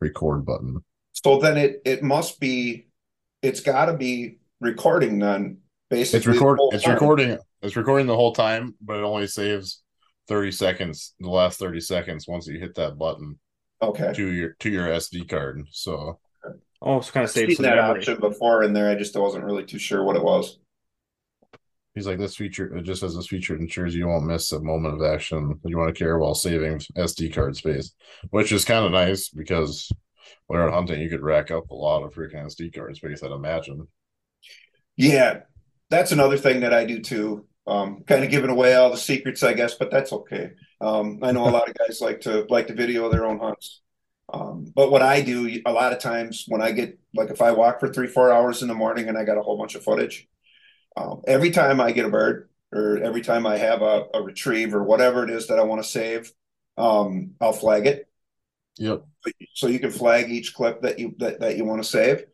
Speaker 2: record button.
Speaker 3: So then it it must be, it's got to be recording then. Basically,
Speaker 2: It's record.
Speaker 3: the whole
Speaker 2: It's
Speaker 3: time.
Speaker 2: recording. It's recording the whole time, but it only saves 30 seconds. The last 30 seconds once you hit that button
Speaker 3: Okay.
Speaker 2: to your to your SD card. So
Speaker 1: Oh, it's kind of
Speaker 3: I've
Speaker 1: saves
Speaker 3: seen
Speaker 1: some
Speaker 3: that
Speaker 1: memory.
Speaker 3: option before in there. I just wasn't really too sure what it was.
Speaker 2: He's like, this feature, it just says this feature ensures you won't miss a moment of action you want to care while saving SD card space, which is kind of nice because when you're hunting, you could rack up a lot of freaking SD card space, I'd imagine.
Speaker 3: Yeah, that's another thing that I do too. Um, kind of giving away all the secrets, I guess, but that's okay. Um, I know a lot of guys like to like to video their own hunts. Um, but what I do a lot of times when I get like if I walk for three, four hours in the morning and I got a whole bunch of footage, um, every time I get a bird or every time I have a, a retrieve or whatever it is that I want to save, um, I'll flag it
Speaker 2: Yep.
Speaker 3: so you can flag each clip that you that, that you want to save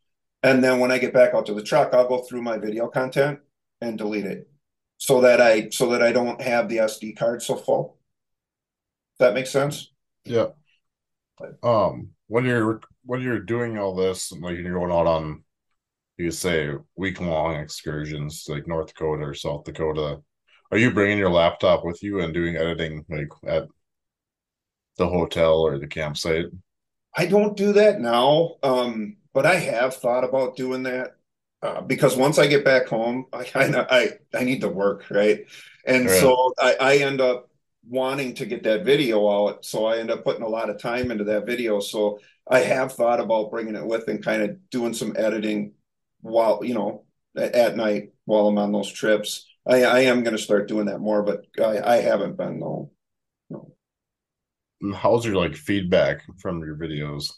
Speaker 3: and then when i get back out to the truck i'll go through my video content and delete it so that i so that i don't have the sd card so full that makes sense
Speaker 2: Yeah. Um, when you're when you're doing all this, like you're going out on, you say week long excursions like North Dakota or South Dakota, are you bringing your laptop with you and doing editing like at the hotel or the campsite?
Speaker 3: i don't do that now um but i have thought about doing that uh, because once i get back home i kind of i i need to work right and
Speaker 2: Right.
Speaker 3: so I, I end up wanting to get that video out so i end up putting a lot of time into that video so i have thought about bringing it with and kind of doing some editing while you know at, at night while i'm on those trips i, I am going to start doing that more but i, I haven't been though no.
Speaker 2: How's your like feedback from your videos?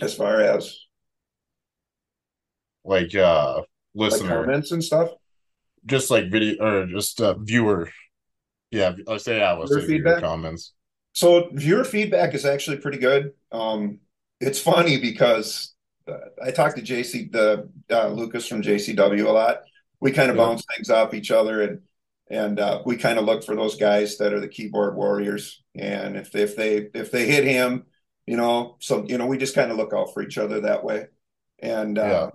Speaker 3: as far as
Speaker 2: Like uh
Speaker 3: like comments and stuff
Speaker 2: just like video or just uh viewer. Yeah, I say I was
Speaker 3: Viewer
Speaker 2: say viewer
Speaker 3: feedback?
Speaker 2: comments.
Speaker 3: So viewer feedback is actually pretty good. Um, it's funny because uh, I talk to JC, the uh, Lucas from JCW a lot. We kind of
Speaker 2: Yeah.
Speaker 3: bounce things off each other, and and uh, we kind of look for those guys that are the keyboard warriors. And if they, if they if they hit him, you know, so you know, we just kind of look out for each other that way. And uh, it,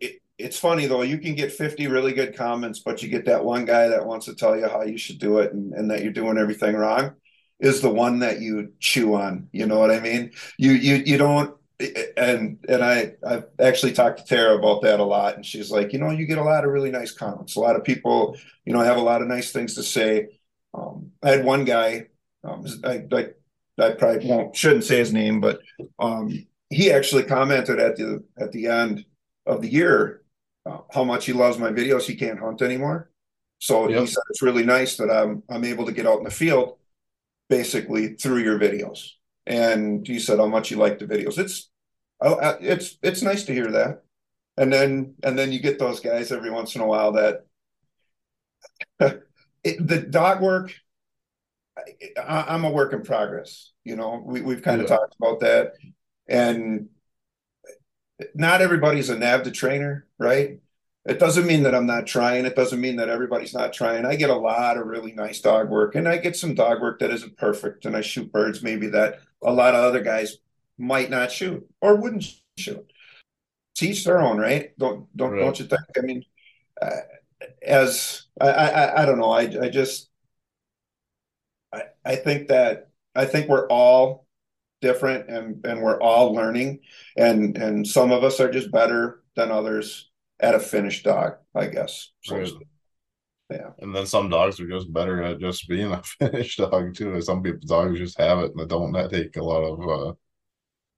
Speaker 3: it, it's funny though, you can get 50 really good comments, but you get that one guy that wants to tell you how you should do it and, and that you're doing everything wrong is the one that you chew on. You know what I mean? You you you don't and and I I've actually talked to Tara about that a lot, and she's like, you know, you get a lot of really nice comments. A lot of people, you know, have a lot of nice things to say. Um, I had one guy, um, I, I I probably won't shouldn't say his name, but um, he actually commented at the at the end of the year uh, how much he loves my videos. He can't hunt anymore, so he said it's really nice that I'm I'm able to get out in the field basically through your videos. And he said how much he liked the videos. It's oh, uh, it's it's nice to hear that. And then and then you get those guys every once in a while that it, the dog work. I, I'm a work in progress. You know, we, we've kind of talked about that, and not everybody's a NAVHDA trainer, right? It doesn't mean that I'm not trying. It doesn't mean that everybody's not trying. I get a lot of really nice dog work, and I get some dog work that isn't perfect, and I shoot birds maybe that a lot of other guys might not shoot or wouldn't shoot. To each their own, right? Don't don't
Speaker 2: Right.
Speaker 3: don't you think? I mean, uh, as I, I, I don't know. I, I just, I, I think that I think we're all different and and we're all learning, and and some of us are just better than others at a finished dog, I guess.
Speaker 2: Right.
Speaker 3: yeah,
Speaker 2: And then some dogs are just better at just being a finished dog too. Some people dogs just have it and they don't take a lot of uh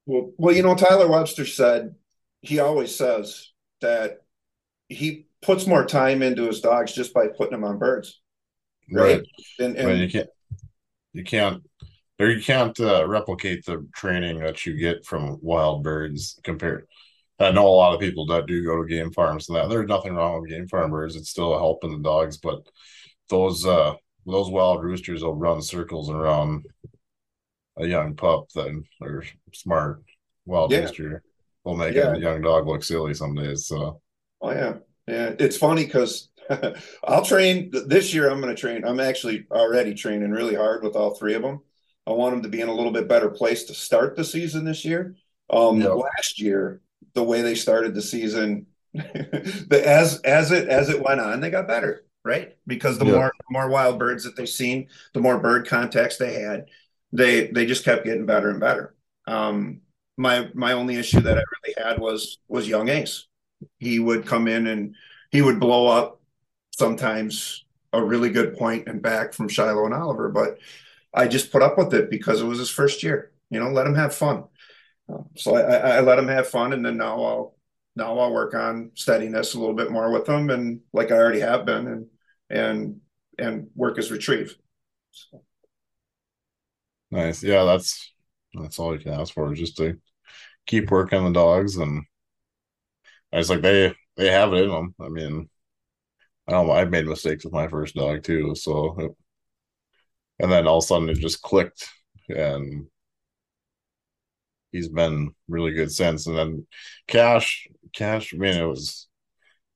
Speaker 3: Well, well, you know, Tyler Webster said he always says that he puts more time into his dogs just by putting them on birds, right? And,
Speaker 2: I mean,
Speaker 3: and
Speaker 2: you can't you can't or you can't uh, replicate the training that you get from wild birds compared I know a lot of people that do go to game farms and that there's nothing wrong with game farm birds. It's still helping the dogs, but those uh those wild roosters will run circles around a young pup that are smart wild
Speaker 3: Yeah.
Speaker 2: rooster will make
Speaker 3: Yeah.
Speaker 2: a young dog look silly some days. So
Speaker 3: oh yeah, yeah. It's funny because I'll train this year. I'm going to train. I'm actually already training really hard with all three of them. I want them to be in a little bit better place to start the season this year. Um,
Speaker 2: Yeah.
Speaker 3: last year, the way they started the season, the as as it as it went on, they got better, right? Because the
Speaker 2: Yeah.
Speaker 3: more more wild birds that they seen, the more bird contacts they had, they they just kept getting better and better. Um, my my only issue that I really had was was young Ace. He would come in and he would blow up sometimes a really good point and back from Shiloh and Oliver, but I just put up with it because it was his first year. You know, let him have fun. Uh, So I, I, let him have fun, and then now I'll now I'll work on steadiness a little bit more with him, and like I already have been, and and and work his retrieve. So,
Speaker 2: nice. Yeah, that's that's all you can ask for is just to keep working the dogs and I was like they they have it in them. I mean, I don't. I've made mistakes with my first dog too. So, and then all of a sudden it just clicked, and he's been really good since. And then Cash, Cash, I mean, it was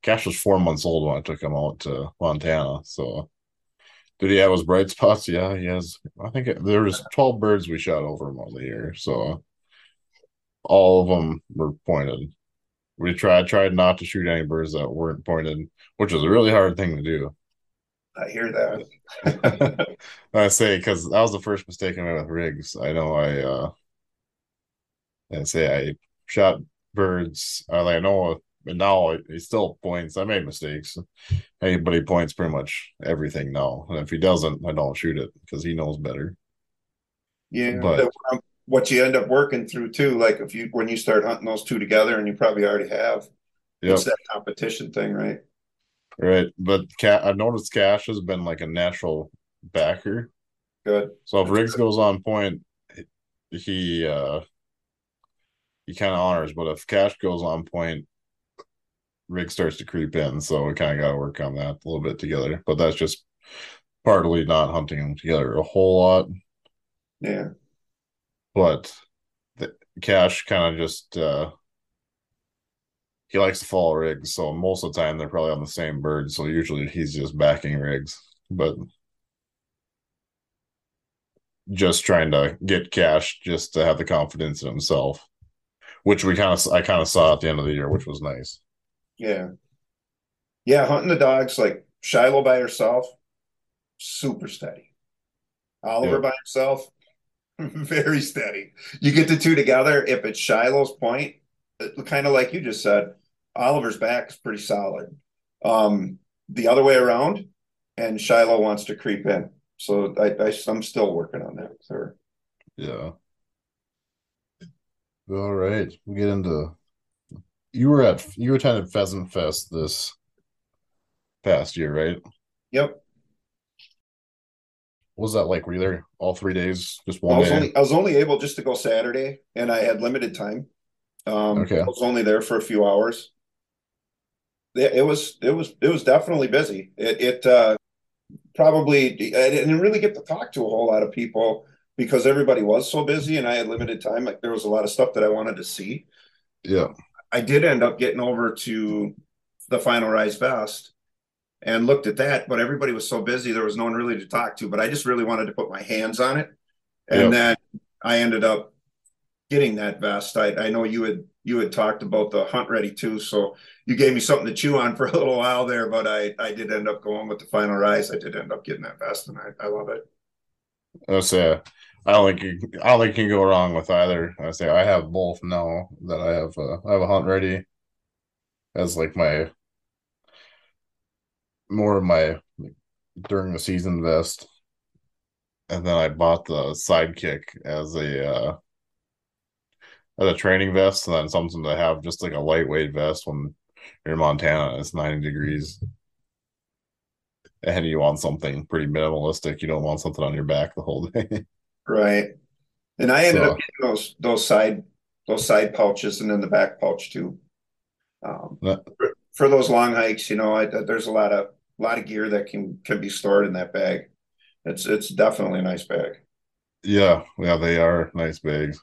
Speaker 2: Cash was four months old when I took him out to Montana. So, did he have his bright spots? Yeah, he has. I think it, there was twelve birds we shot over him on the year. So, all of them were pointed. We tried tried not to shoot any birds that weren't pointed, which was a really hard thing to do.
Speaker 3: I hear that.
Speaker 2: I say because that was the first mistake I made with Riggs. I know I uh I say I shot birds. I like I know but now he still points. I made mistakes. Anybody points pretty much everything now. And if he doesn't, I don't shoot it because he knows better.
Speaker 3: Yeah,
Speaker 2: But-
Speaker 3: what you end up working through too, like if you when you start hunting those two together, and you probably already have,
Speaker 2: Yep.
Speaker 3: it's that competition thing, right?
Speaker 2: Right. But cat I've noticed Cash has been like a natural backer.
Speaker 3: Good.
Speaker 2: So if Riggs goes on point, he uh he kind of honors, but if Cash goes on point, Riggs starts to creep in. So we kind of got to work on that a little bit together. But that's just partly not hunting them together a whole lot.
Speaker 3: Yeah.
Speaker 2: But the Cash kind of just uh he likes to follow Riggs, So most of the time they're probably on the same bird. So usually he's just backing Riggs, But just trying to get cash just to have the confidence in himself, which we kind of I kind of saw at the end of the year, which was nice.
Speaker 3: Yeah. Yeah, hunting the dogs like Shiloh by herself, super steady. Oliver
Speaker 2: Yeah.
Speaker 3: by himself, very steady. You get the two together, if it's Shiloh's point, kind of like you just said, Oliver's back is pretty solid. Um, the other way around, and Shiloh wants to creep in. So I, I I'm still working on that with her.
Speaker 2: Yeah. All right, we get into. You were at you attended Pheasant Fest this past year, right?
Speaker 3: Yep.
Speaker 2: What was that like? Were you there all three days, just one I
Speaker 3: was
Speaker 2: day?
Speaker 3: only I was only able just to go Saturday, and I had limited time. Um,
Speaker 2: Okay.
Speaker 3: I was only there for a few hours. It, it was it was it was definitely busy. It it uh, probably I didn't really get to talk to a whole lot of people because everybody was so busy, and I had limited time. Like there was a lot of stuff that I wanted to see.
Speaker 2: Yeah,
Speaker 3: I did end up getting over to the final rise fest and looked at that, but everybody was so busy there was no one really to talk to. But I just really wanted to put my hands on it, and
Speaker 2: Yep.
Speaker 3: then I ended up getting that vest. I, I know you had you had talked about the hunt ready too. So you gave me something to chew on for a little while there, but I I did end up going with the final rise. I did end up getting that vest, and I, I love it.
Speaker 2: I say I don't think you, I don't think you can go wrong with either. I say I have both now that I have uh, I have a hunt ready as like my more of my during the season vest, and then I bought the sidekick as a uh, as a training vest, and then something to have just like a lightweight vest when you're in Montana and it's 90 degrees. And you want something pretty minimalistic. You don't want something on your back the whole day.
Speaker 3: Right. And I ended
Speaker 2: So-
Speaker 3: up getting those those side those side pouches and then the back pouch too. Um,
Speaker 2: Yeah.
Speaker 3: for, for those long hikes, you know, I, there's a lot of a lot of gear that can can be stored in that bag. It's it's definitely a nice bag.
Speaker 2: Yeah, yeah, they are nice bags.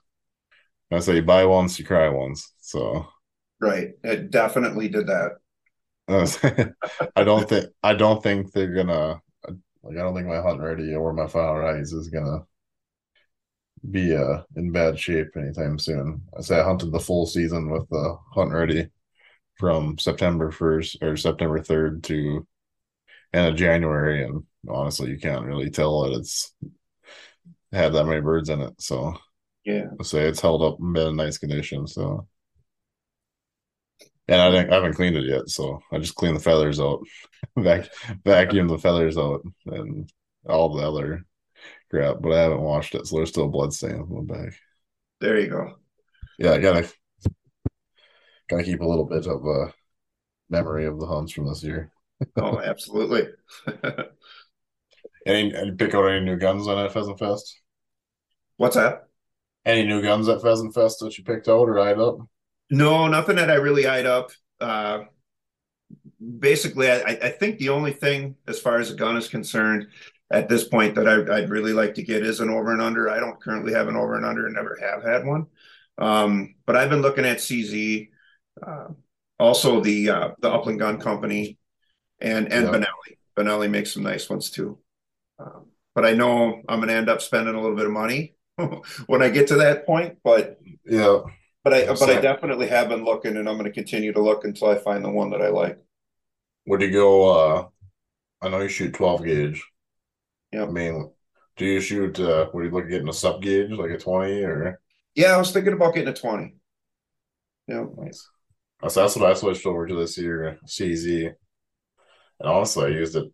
Speaker 2: I say you buy once, you cry once. So
Speaker 3: Right. It definitely did that.
Speaker 2: I don't think I don't think they're gonna like I don't think my hunt ready or my final rise is gonna be uh in bad shape anytime soon. I say I hunted the full season with the hunt ready from September first or September third to end of January, and honestly, you can't really tell that it's had that many birds in it. So
Speaker 3: Yeah.
Speaker 2: Say it's held up in nice condition. So, and I think I haven't cleaned it yet, so I just cleaned the feathers out, vac vacuum the feathers out, and all the other crap. But I haven't washed it, so there's still blood stains on the back.
Speaker 3: There you go.
Speaker 2: Yeah, I gotta gotta keep a little bit of a memory of the hunts from this year.
Speaker 3: Oh, absolutely.
Speaker 2: Any, any pick out any new guns on that Pheasant Fest?
Speaker 3: What's that?
Speaker 2: Any new guns at Pheasant Fest that you picked out or eyed up?
Speaker 3: No, nothing that I really eyed up. Uh, basically, I, I think the only thing, as far as a gun is concerned, at this point that I, I'd really like to get is an over and under. I don't currently have an over and under, and never have had one. Um, but I've been looking at CZ, uh, also the uh, the Upland Gun Company, and and
Speaker 2: Yeah.
Speaker 3: Benelli. Benelli makes some nice ones too. Um, but I know I'm going to end up spending a little bit of money when I get to that point. But
Speaker 2: Yeah,
Speaker 3: but I but I definitely have been looking, and I'm going to continue to look until I find the one that I like.
Speaker 2: Would you go uh I know you shoot 12 gauge.
Speaker 3: Yeah.
Speaker 2: I mean, do you shoot uh would you look at getting a sub gauge like a 20 or
Speaker 3: Yeah, I was thinking about getting a 20. Yeah,
Speaker 2: nice? That's that's what I switched over to this year, CZ. And honestly, I used it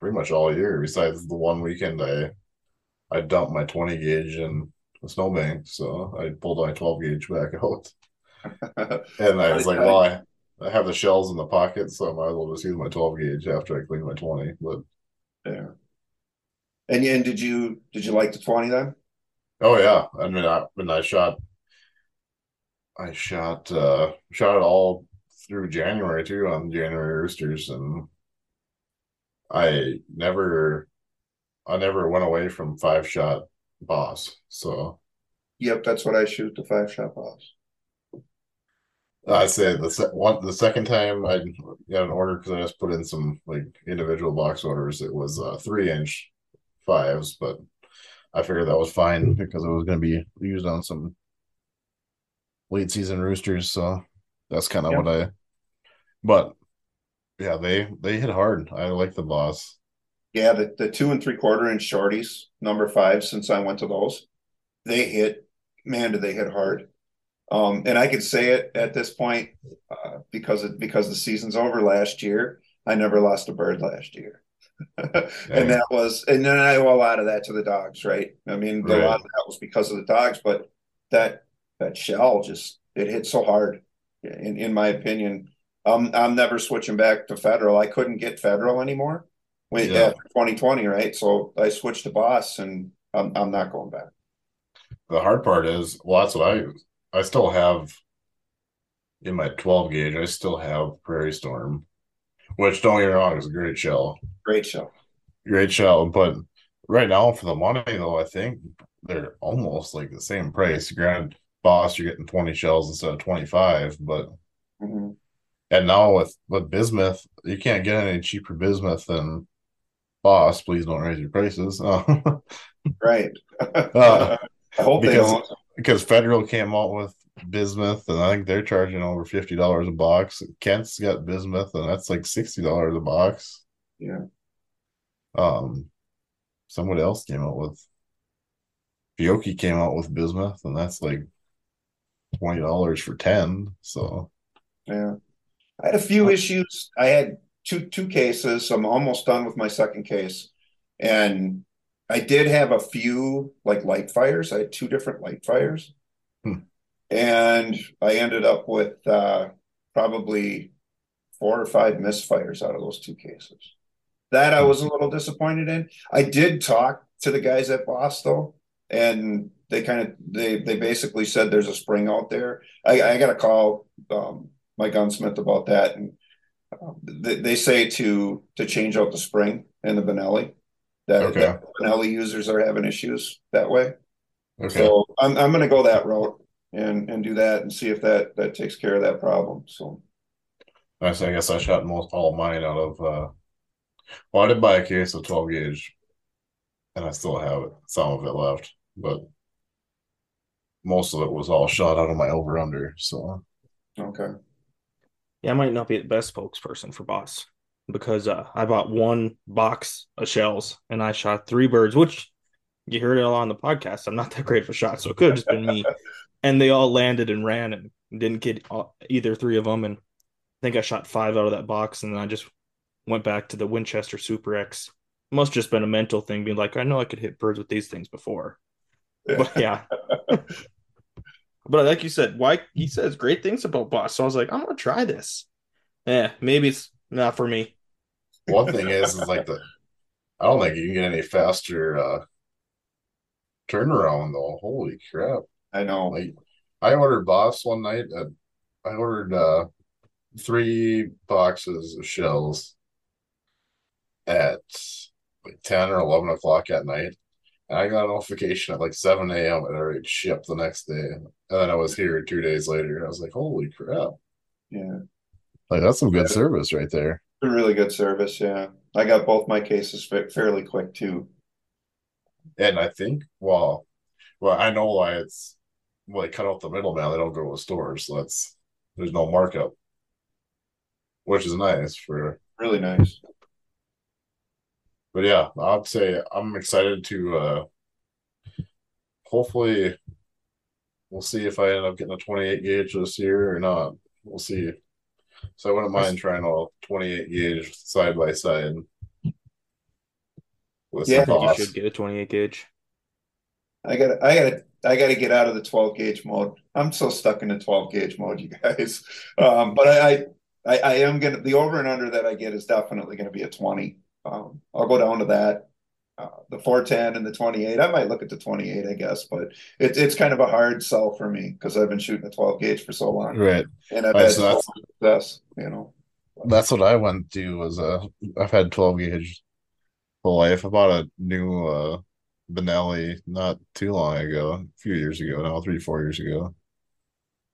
Speaker 2: pretty much all year, besides the one weekend I I dumped my 20 gauge in the snowbank, so I pulled my 12 gauge back out. And I was like, well, I, I have the shells in the pocket, so I might as well just use my 12 gauge after I clean my 20. But
Speaker 3: yeah. And and did you did you like the 20 then?
Speaker 2: Oh yeah, I mean, I when I shot, I shot, uh, shot it all through January too on January roosters, and I never, I never went away from five shot BOSS. So
Speaker 3: Yep, that's what I shoot the five shot BOSS.
Speaker 2: I say the se- one, the second time I got an order because I just put in some like individual box orders. It was uh, three inch fives, but I figured that was fine because it was going to be used on some late season roosters. So that's kind of
Speaker 3: Yeah.
Speaker 2: what I. But yeah, they they hit hard. I like the BOSS.
Speaker 3: Yeah, the, the two and three quarter inch shorties, number five, since I went to those, they hit, man, did they hit hard. Um, and I could say it at this point, uh, because it because the season's over last year. I never lost a bird last year. and that was and then I owe a lot of that to the dogs, right? I mean, a lot of that was because of the dogs, but that that shell just it hit so hard, in in my opinion. Um, I'm never switching back to federal. I couldn't get federal anymore when
Speaker 2: Yeah.
Speaker 3: after 2020, right? So I switched to BOSS, and I'm I'm not going back.
Speaker 2: The hard part is, well, that's what I I still have in my 12 gauge. I still have Prairie Storm, which don't get me wrong is a great shell.
Speaker 3: Great show.
Speaker 2: Great shell, but right now for the money though, I think they're almost like the same price. Granted, BOSS, you're getting 20 shells instead of 25, but
Speaker 3: Mhm.
Speaker 2: and now with with bismuth, you can't get any cheaper bismuth than BOSS. Please don't raise your prices.
Speaker 3: Right.
Speaker 2: Uh,
Speaker 3: I hope they
Speaker 2: because-
Speaker 3: don't.
Speaker 2: because Federal came out with bismuth, and I think they're charging over fifty dollars a box. Kent's got bismuth, and that's like sixty dollars a box.
Speaker 3: Yeah.
Speaker 2: Um, somebody else came out with Fiocchi came out with bismuth, and that's like twenty dollars for ten. So
Speaker 3: Yeah. I had a few issues. I had two two cases. I'm almost done with my second case. And I did have a few like light fires. I had two different light fires.
Speaker 2: Hmm.
Speaker 3: And I ended up with uh, probably four or five misfires out of those two cases. That I was a little disappointed in. I did talk to the guys at BOSS though, and they kind of they they basically said there's a spring out there. I, I got a call um, my gunsmith about that, and they, they say to to change out the spring in the Benelli. That,
Speaker 2: Okay.
Speaker 3: that Benelli users are having issues that way.
Speaker 2: okay,
Speaker 3: So I'm I'm going to go that route and and do that and see if that that takes care of that problem. So
Speaker 2: I guess I shot most all mine out of. uh Well, I did buy a case of twelve gauge, and I still have it. Some of it left, but most of it was all shot out of my over under. So
Speaker 3: okay,
Speaker 1: Yeah, I might not be the best spokesperson for BOSS because uh, I bought one box of shells and I shot three birds, which you heard it all on the podcast. I'm not that great of a shot, so it could have just been me. And they all landed and ran and didn't get all- either three of them. And I think I shot five out of that box, and then I just went back to the Winchester Super X. Must just been a mental thing, being like, I know I could hit birds with these things before. But yeah. but like you said, why he says great things about BOSS. So I was like, I'm gonna try this. Yeah, maybe it's not for me.
Speaker 2: one thing is, is like the. I don't think you can get any faster uh turnaround though. Holy crap!
Speaker 3: I know.
Speaker 2: Like I ordered BOSS one night. At, I ordered uh three boxes of shells at like ten or eleven o'clock at night. I got a notification at like seven a.m. and already shipped the next day. And then I was here two days later. I was like, "Holy crap!"
Speaker 3: Yeah,
Speaker 2: Like that's some good service right there.
Speaker 3: a really good service. Yeah, I got both my cases fa- fairly quick too.
Speaker 2: And I think, well, well, I know why it's well, they cut out the middleman. They don't go to stores, so that's there's no markup, which is nice for.
Speaker 3: Really nice.
Speaker 2: But yeah, I'd say I'm excited to. uh Hopefully, we'll see if I end up getting a 28 gauge this year or not. We'll see. So I wouldn't mind trying a 28 gauge side by side.
Speaker 3: Yeah,
Speaker 1: I think you should get a 28 gauge.
Speaker 3: I got I got to I got to get out of the 12 gauge mode. I'm so stuck in the 12 gauge mode, you guys. Um, but I, I I am gonna the over and under that I get is definitely going to be a 20. Um, I'll go down to that. Uh, the 410 and the 28. I might look at the 28, I guess, but it's it's kind of a hard sell for me because I've been shooting a 12 gauge for so long
Speaker 2: Right.
Speaker 3: and I've
Speaker 2: Right,
Speaker 3: had
Speaker 2: so that's-
Speaker 3: success. You know.
Speaker 2: That's what I went to was uh I've had 12 gauge whole life. I bought a new uh Benelli not too long ago, a few years ago now, three, four years ago.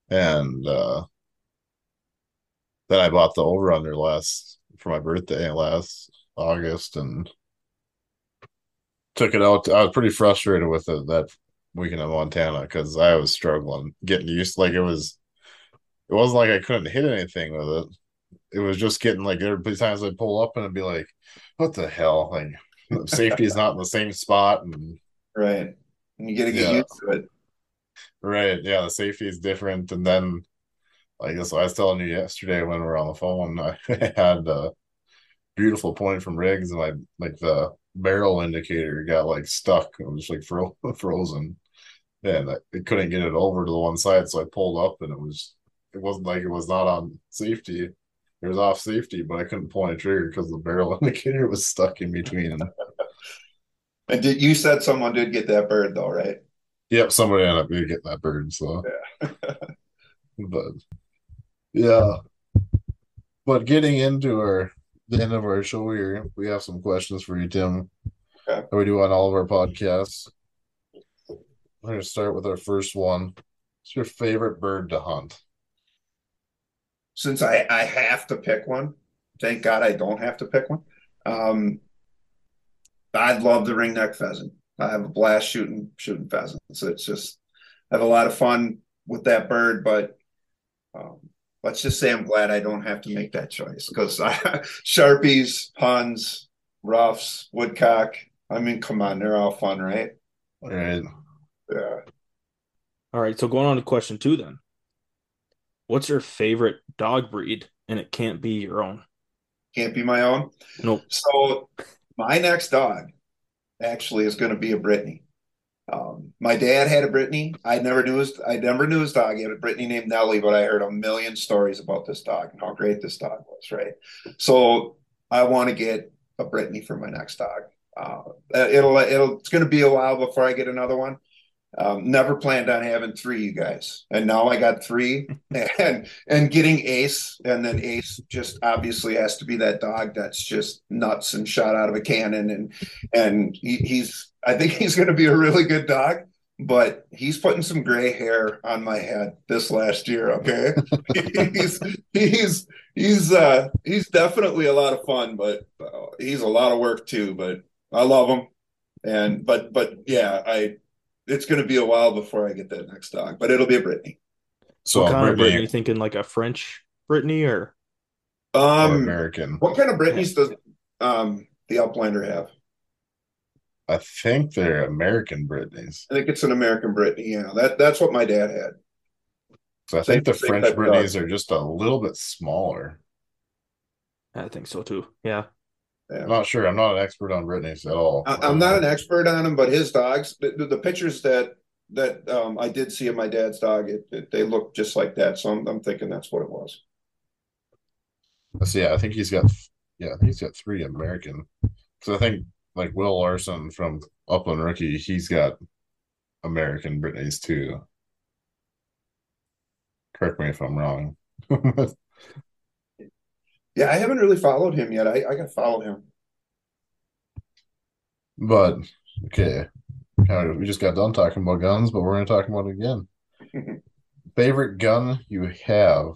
Speaker 2: And uh then I bought the over under last for my birthday last August and took it out. I was pretty frustrated with it that weekend in Montana because I was struggling getting used like it was it wasn't like I couldn't hit anything with it it was just getting like be times I'd pull up and it'd be like, what the hell? Like safety is not in the same spot and
Speaker 3: Right. And you got to get
Speaker 2: Yeah.
Speaker 3: used to it.
Speaker 2: right, yeah, the safety is different. And then like this I was telling you yesterday when we were on the phone, I had a beautiful point from Riggs and I like the barrel indicator got like stuck. It was like fro- frozen. And I it couldn't get it over to the one side, so I pulled up and it was it wasn't like it was not on safety. It was off safety, but I couldn't pull any trigger because the barrel indicator was stuck in between.
Speaker 3: And did you said someone did get that bird though, right?
Speaker 2: Yep, somebody ended up getting that bird. So, yeah. but yeah, but getting into our the end of our show here, we have some questions for you, Tim.
Speaker 3: Okay.
Speaker 2: That we do on all of our podcasts. We're gonna start with our first one. What's your favorite bird to hunt?
Speaker 3: since I, I have to pick one, thank God I don't have to pick one. Um, I'd love the ringneck pheasant. I have a blast shooting shooting pheasants. It's just I have a lot of fun with that bird, but um, let's just say I'm glad I don't have to make that choice because Sharpies, Huns, Ruffs, Woodcock. I mean, come on, they're all fun, right?
Speaker 2: Right.
Speaker 3: Yeah.
Speaker 1: All right, so going on to question two then. What's your favorite dog breed? And it can't be your own.
Speaker 3: Can't be my own.
Speaker 1: Nope.
Speaker 3: So my next dog actually is going to be a Brittany. Um, my dad had a Brittany. I never knew his. I never knew his dog. He had a Brittany named Nellie, but I heard a million stories about this dog and how great this dog was. Right. So I want to get a Brittany for my next dog. Uh, it'll it'll it's going to be a while before I get another one. Um, never planned on having three, you guys, and now I got three, and and getting Ace, and then Ace just obviously has to be that dog that's just nuts and shot out of a cannon, and and he, he's I think he's going to be a really good dog, but he's putting some gray hair on my head this last year. Okay, he's he's he's uh he's definitely a lot of fun, but uh, he's a lot of work too. But I love him, and but but yeah, I it's going to be a while before I get that next dog, but it'll be a Brittany.
Speaker 1: So what kind Brittany, of Brittany? You Thinking like a French Brittany or
Speaker 3: um
Speaker 2: or American?
Speaker 3: What kind of Brittany's does um the Uplander have?
Speaker 2: I think they're American Brittany's.
Speaker 3: I think it's an American Brittany. Yeah, that that's what my dad had.
Speaker 2: So I think the French Brittany's are just a little bit smaller.
Speaker 1: I think so too. Yeah.
Speaker 2: I'm not sure. I'm not an expert on Brittany's at all.
Speaker 3: I, am not an expert on him, but his dogs, the, the pictures that that um, I did see of my dad's dog, it, it, they look just like that. So I'm, I'm thinking that's what it was.
Speaker 2: So yeah, I think he's got yeah, I think he's got three American. So I think like Will Larson from Upland Rookie, he's got American Brittany's too. Correct me if I'm wrong.
Speaker 3: Yeah, I haven't really followed him yet. I, I got to follow him.
Speaker 2: But okay, we just got done talking about guns, but we're going to talk about it again. Favorite gun you have?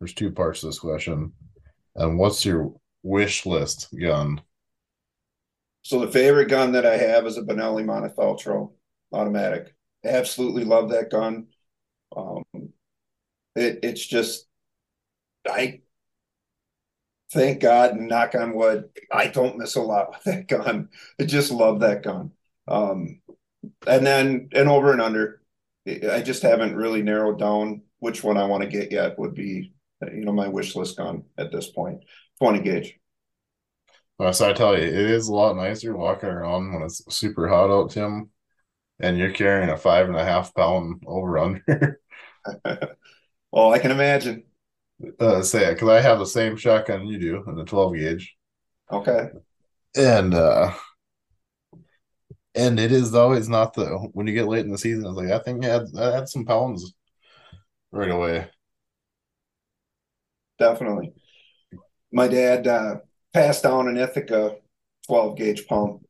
Speaker 2: There's two parts to this question, and what's your wish list gun?
Speaker 3: So the favorite gun that I have is a Benelli Montefeltro automatic. Absolutely love that gun. Um, it, it's just I thank God and knock on wood, I don't miss a lot with that gun. I just love that gun. Um, and then and over and under, I just haven't really narrowed down which one I want to get yet. Would be you know my wish list gun at this point, twenty gauge.
Speaker 2: Well, so I tell you, it is a lot nicer walking around when it's super hot out, Tim, and you're carrying a five and a half pound over under.
Speaker 3: well, I can imagine
Speaker 2: uh, say it because I have the same shotgun you do in the 12 gauge.
Speaker 3: Okay.
Speaker 2: And uh and it is always not the when you get late in the season, it's like I think I had, I had some pounds right away.
Speaker 3: Definitely. My dad uh passed down an Ithaca 12 gauge pump.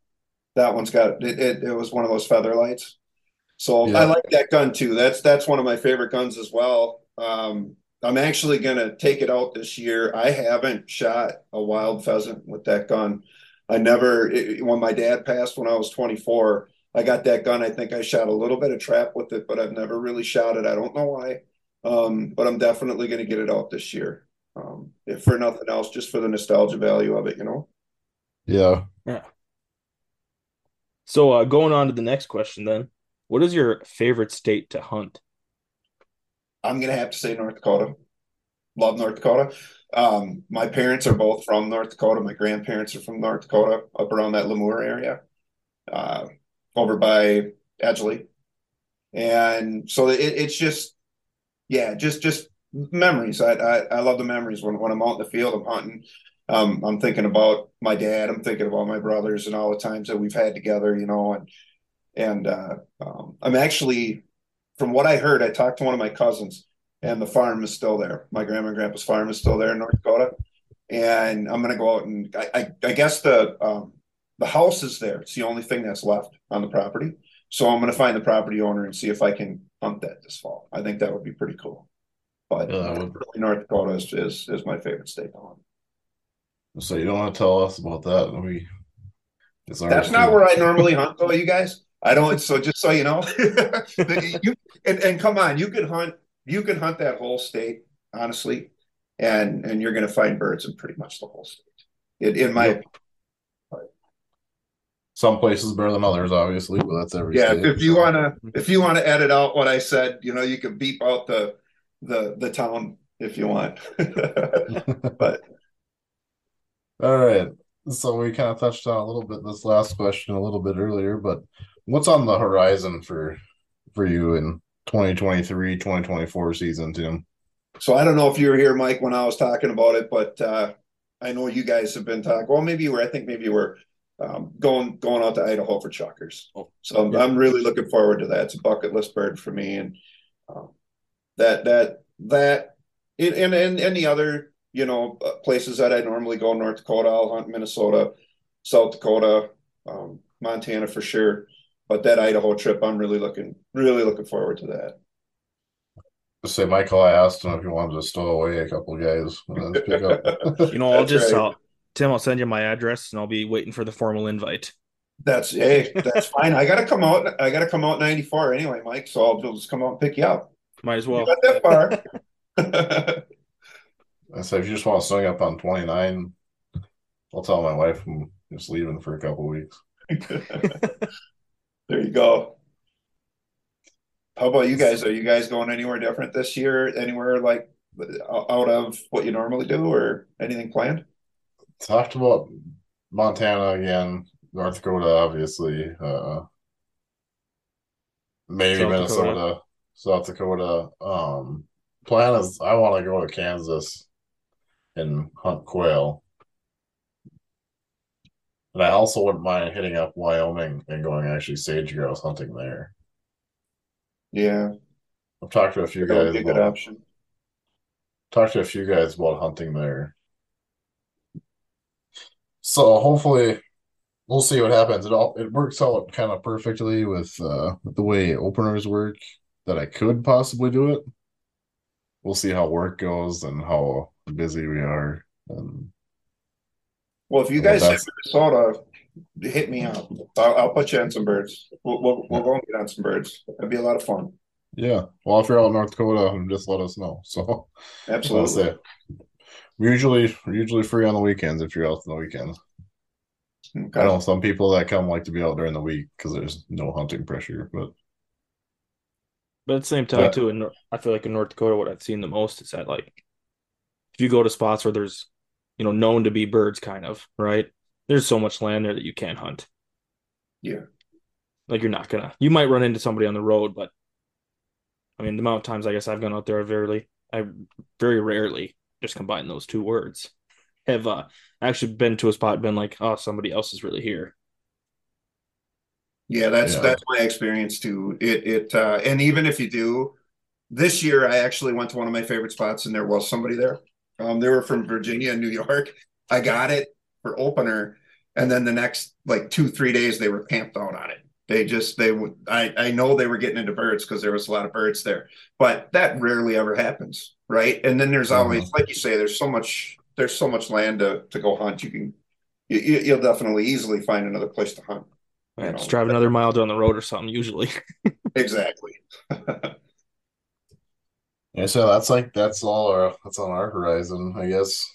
Speaker 3: That one's got it, it, it was one of those feather lights. So yeah. I like that gun too. That's that's one of my favorite guns as well. Um, I'm actually going to take it out this year. I haven't shot a wild pheasant with that gun. I never, it, when my dad passed when I was 24, I got that gun. I think I shot a little bit of trap with it, but I've never really shot it. I don't know why. Um, but I'm definitely going to get it out this year. Um, if for nothing else, just for the nostalgia value of it, you know?
Speaker 2: Yeah.
Speaker 1: Yeah. So uh, going on to the next question then, what is your favorite state to hunt?
Speaker 3: I'm gonna have to say North Dakota. Love North Dakota. Um, my parents are both from North Dakota. My grandparents are from North Dakota, up around that LaMoure area, uh, over by Edgeley, and so it, it's just, yeah, just just memories. I, I, I love the memories when when I'm out in the field, I'm hunting. Um, I'm thinking about my dad. I'm thinking about my brothers and all the times that we've had together, you know, and and uh, um, I'm actually from what I heard, I talked to one of my cousins, and the farm is still there. My grandma and grandpa's farm is still there in North Dakota, and I'm gonna go out and I, I, I guess the um, the house is there. It's the only thing that's left on the property. So I'm gonna find the property owner and see if I can hunt that this fall. I think that would be pretty cool. But yeah, uh, North Dakota is, is is my favorite state to hunt.
Speaker 2: So you don't want to tell us about that? We
Speaker 3: that's not where I normally hunt, though. You guys, I don't. So just so you know, you, and, and come on, you can hunt. You can hunt that whole state, honestly, and and you're going to find birds in pretty much the whole state. In, in my
Speaker 2: Yep. Some places better than others, obviously, but that's every
Speaker 3: yeah.
Speaker 2: state.
Speaker 3: If you
Speaker 2: so.
Speaker 3: want to, if you want to edit out what I said, you know, you can beep out the the the town if you want. but
Speaker 2: All right. So we kind of touched on a little bit this last question a little bit earlier, but what's on the horizon for for you in 2023, 2024 season, Tim?
Speaker 3: So I don't know if you were here, Mike, when I was talking about it, but uh, I know you guys have been talking. Well, maybe you were. I think maybe you were um, going going out to Idaho for chukars.
Speaker 1: Oh,
Speaker 3: So I'm,
Speaker 1: yeah.
Speaker 3: I'm really looking forward to that. It's a bucket list bird for me, and um, that that that and and and any other you know uh, places that I normally go. North Dakota, I'll hunt Minnesota, South Dakota, um, Montana for sure. But that Idaho trip, I'm really looking really looking forward to that.
Speaker 2: Just say Michael, I asked him if he wanted to stow away a couple guys and pick up.
Speaker 1: You know, I'll just
Speaker 3: right.
Speaker 1: uh, Tim, I'll send you my address and I'll be waiting for the formal invite.
Speaker 3: That's hey, that's fine. I gotta come out. I gotta come out ninety four anyway, Mike. So I'll just come out and pick you up.
Speaker 1: Might as
Speaker 3: You
Speaker 1: well.
Speaker 3: got that far.
Speaker 2: I said, if you just want to swing up on 29, I'll tell my wife I'm just leaving for a couple weeks.
Speaker 3: There you go. How about you guys? Are you guys going anywhere different this year? Anywhere like out of what you normally do, or anything planned?
Speaker 2: Talked about Montana again, North Dakota, obviously, uh, maybe
Speaker 1: South
Speaker 2: Minnesota,
Speaker 1: Dakota.
Speaker 2: South Dakota. Um, plan is I want to go to Kansas and hunt quail. And I also wouldn't mind hitting up Wyoming and going actually sage grouse hunting there.
Speaker 3: Yeah,
Speaker 2: I've talked to a few
Speaker 3: that would
Speaker 2: guys
Speaker 3: be a good
Speaker 2: about
Speaker 3: option.
Speaker 2: talked to a few guys about hunting there. So hopefully we'll see what happens. It all it works out kind of perfectly with uh with the way openers work that I could possibly do it. We'll see how work goes and how busy we are. And
Speaker 3: Well, if you guys hit
Speaker 2: that's-
Speaker 3: Minnesota, hit me up. I'll, I'll put you on some birds. We'll we'll, we'll go and get on some birds. That'd be a lot of fun.
Speaker 2: yeah, well if you're out in North Dakota, just let us know. So
Speaker 3: Absolutely.
Speaker 2: say we're usually we're usually free on the weekends if you're out on the weekends. I
Speaker 3: Okay.
Speaker 2: know some people that come like to be out during the week because there's no hunting pressure, but
Speaker 1: But at the same time,
Speaker 2: Yeah.
Speaker 1: too, in I feel like in North Dakota, what I've seen the most is that like if you go to spots where there's you know known to be birds, kind of right. There's so much land there that you can't hunt.
Speaker 3: Yeah.
Speaker 1: Like you're not gonna. You might run into somebody on the road, but I mean, the amount of times I guess I've gone out there, I very, I very rarely just combine those two words. Have uh actually been to a spot, been like, oh, somebody else is really here.
Speaker 3: Yeah, that's
Speaker 2: Yeah.
Speaker 3: that's my experience too. It it uh and even if you do this year I actually went to one of my favorite spots and there was somebody there. Um they were from Virginia and New York. I got it for opener and then the next like 2 3 days they were camped out on it. They just they would I I know they were getting into birds because there was a lot of birds there. But that rarely ever happens, right? And then there's always like you say there's so much there's so much land to to go hunt. You can you, you- you'll definitely easily find another place to hunt.
Speaker 1: Yeah, just drive another mile down the road or something. Usually,
Speaker 3: Exactly.
Speaker 2: Yeah, so that's like that's all our that's on our horizon, I guess.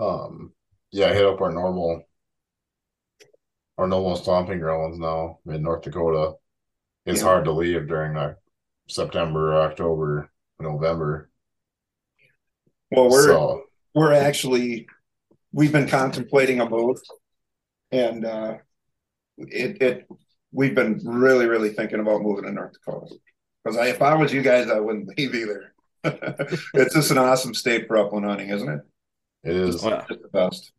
Speaker 2: Um, yeah, hit up our normal our normal stomping grounds now in North Dakota. It's
Speaker 3: Yeah.
Speaker 2: hard to leave during like September, October, November.
Speaker 3: Well, we're
Speaker 2: So
Speaker 3: we're actually we've been contemplating a move, and uh, it it we've been really really thinking about moving to North Dakota. Because I, if I was you guys, I wouldn't leave either. it's just an awesome state for upland hunting, isn't it?
Speaker 2: it is.
Speaker 1: Yeah.
Speaker 3: Just the best.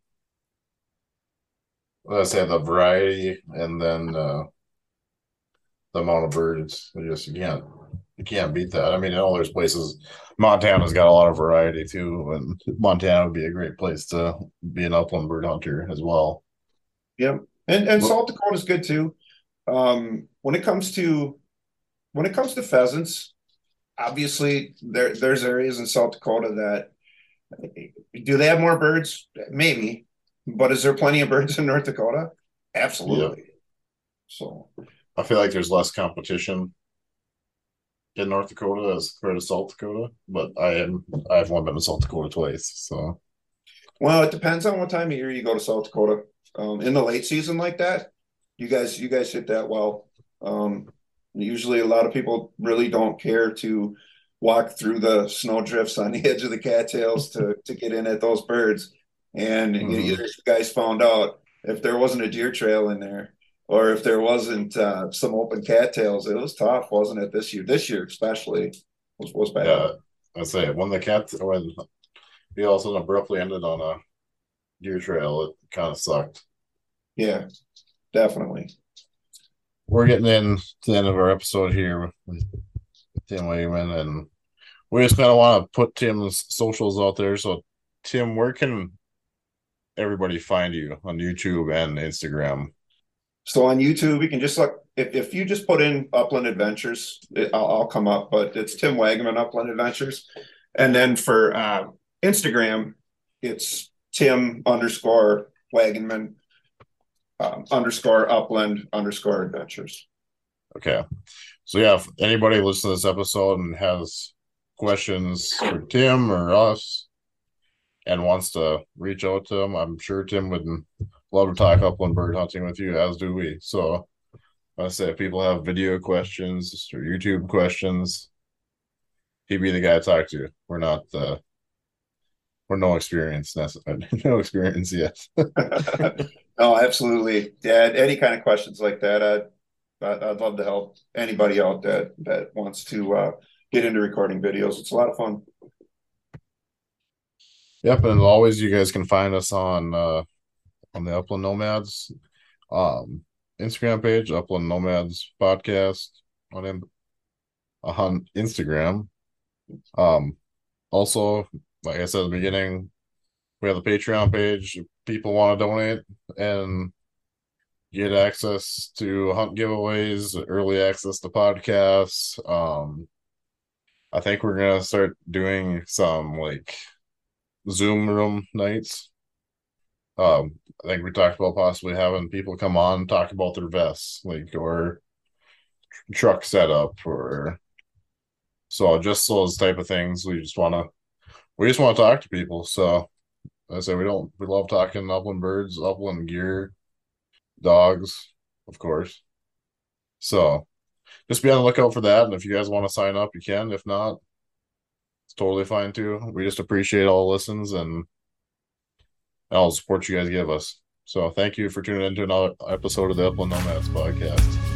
Speaker 2: Let's say the variety and then uh the amount of birds. You just you can't you can't beat that. I mean, I know there's places Montana's got a lot of variety too, and Montana would be a great place to be an upland bird hunter as well.
Speaker 3: Yep. And and South Dakota's good too. Um, when it comes to when it comes to pheasants, obviously there there's areas in South Dakota that do they have more birds? Maybe, but is there plenty of birds in North Dakota? Absolutely. So
Speaker 2: I feel like there's less competition in North Dakota as compared to South Dakota, but I am I've only been to South Dakota twice, so
Speaker 3: Well, it depends on what time of year you go to South Dakota. Um, in the late season like that, you guys you guys hit that well. Um, usually, a lot of people really don't care to walk through the snow drifts on the edge of the cattails to to get in at those birds. And
Speaker 2: Mhm.
Speaker 3: you, you guys found out if there wasn't a deer trail in there, or if there wasn't uh, some open cattails, it was tough, wasn't it? This year, this year especially was was bad.
Speaker 2: yeah. I say when the cat when he all of a sudden abruptly ended on a deer trail, it kind of sucked.
Speaker 3: yeah definitely.
Speaker 2: We're getting in to the end of our episode here with Tim Wagenman, and we just kind of want to put Tim's socials out there. So, Tim, where can everybody find you on YouTube and Instagram?
Speaker 3: So on YouTube, you can just look if, if you just put in Upland Adventures, it, I'll, I'll come up. But it's Tim Wagenman Upland Adventures, and then for uh, Instagram, it's Tim underscore Wagenman um, underscore Upland underscore Adventures.
Speaker 2: Okay. So yeah, if anybody listening to this episode and has questions for Tim or us and wants to reach out to him, I'm sure Tim would love to talk upland bird hunting with you, as do we. So I say if people have video questions or YouTube questions, he'd be the guy to talk to. We're not uh we're no experience necessarily no experience yes
Speaker 3: no, absolutely. Yeah, any kind of questions like that, I'd I'd, I'd love to help anybody out that that wants to uh, get into recording videos. It's a lot of fun.
Speaker 2: Yep, and always, you guys can find us on uh on the Upland Nomads um Instagram page, Upland Nomads Podcast on on Instagram. Um also, like I said at the beginning, we have the Patreon page. If people want to donate and get access to hunt giveaways, early access to podcasts. Um I think we're gonna start doing some like Zoom room nights. Um, I think we talked about possibly having people come on talk about their vests, like or truck setup, or so just those type of things. We just want to, we just want to talk to people. So I say we don't, we love talking upland birds, upland gear, dogs, of course. So just be on the lookout for that. And if you guys want to sign up, you can. If not, it's totally fine too. We just appreciate all the listens and all the support you guys give us. So thank you for tuning in to another episode of the Upland Nomads podcast.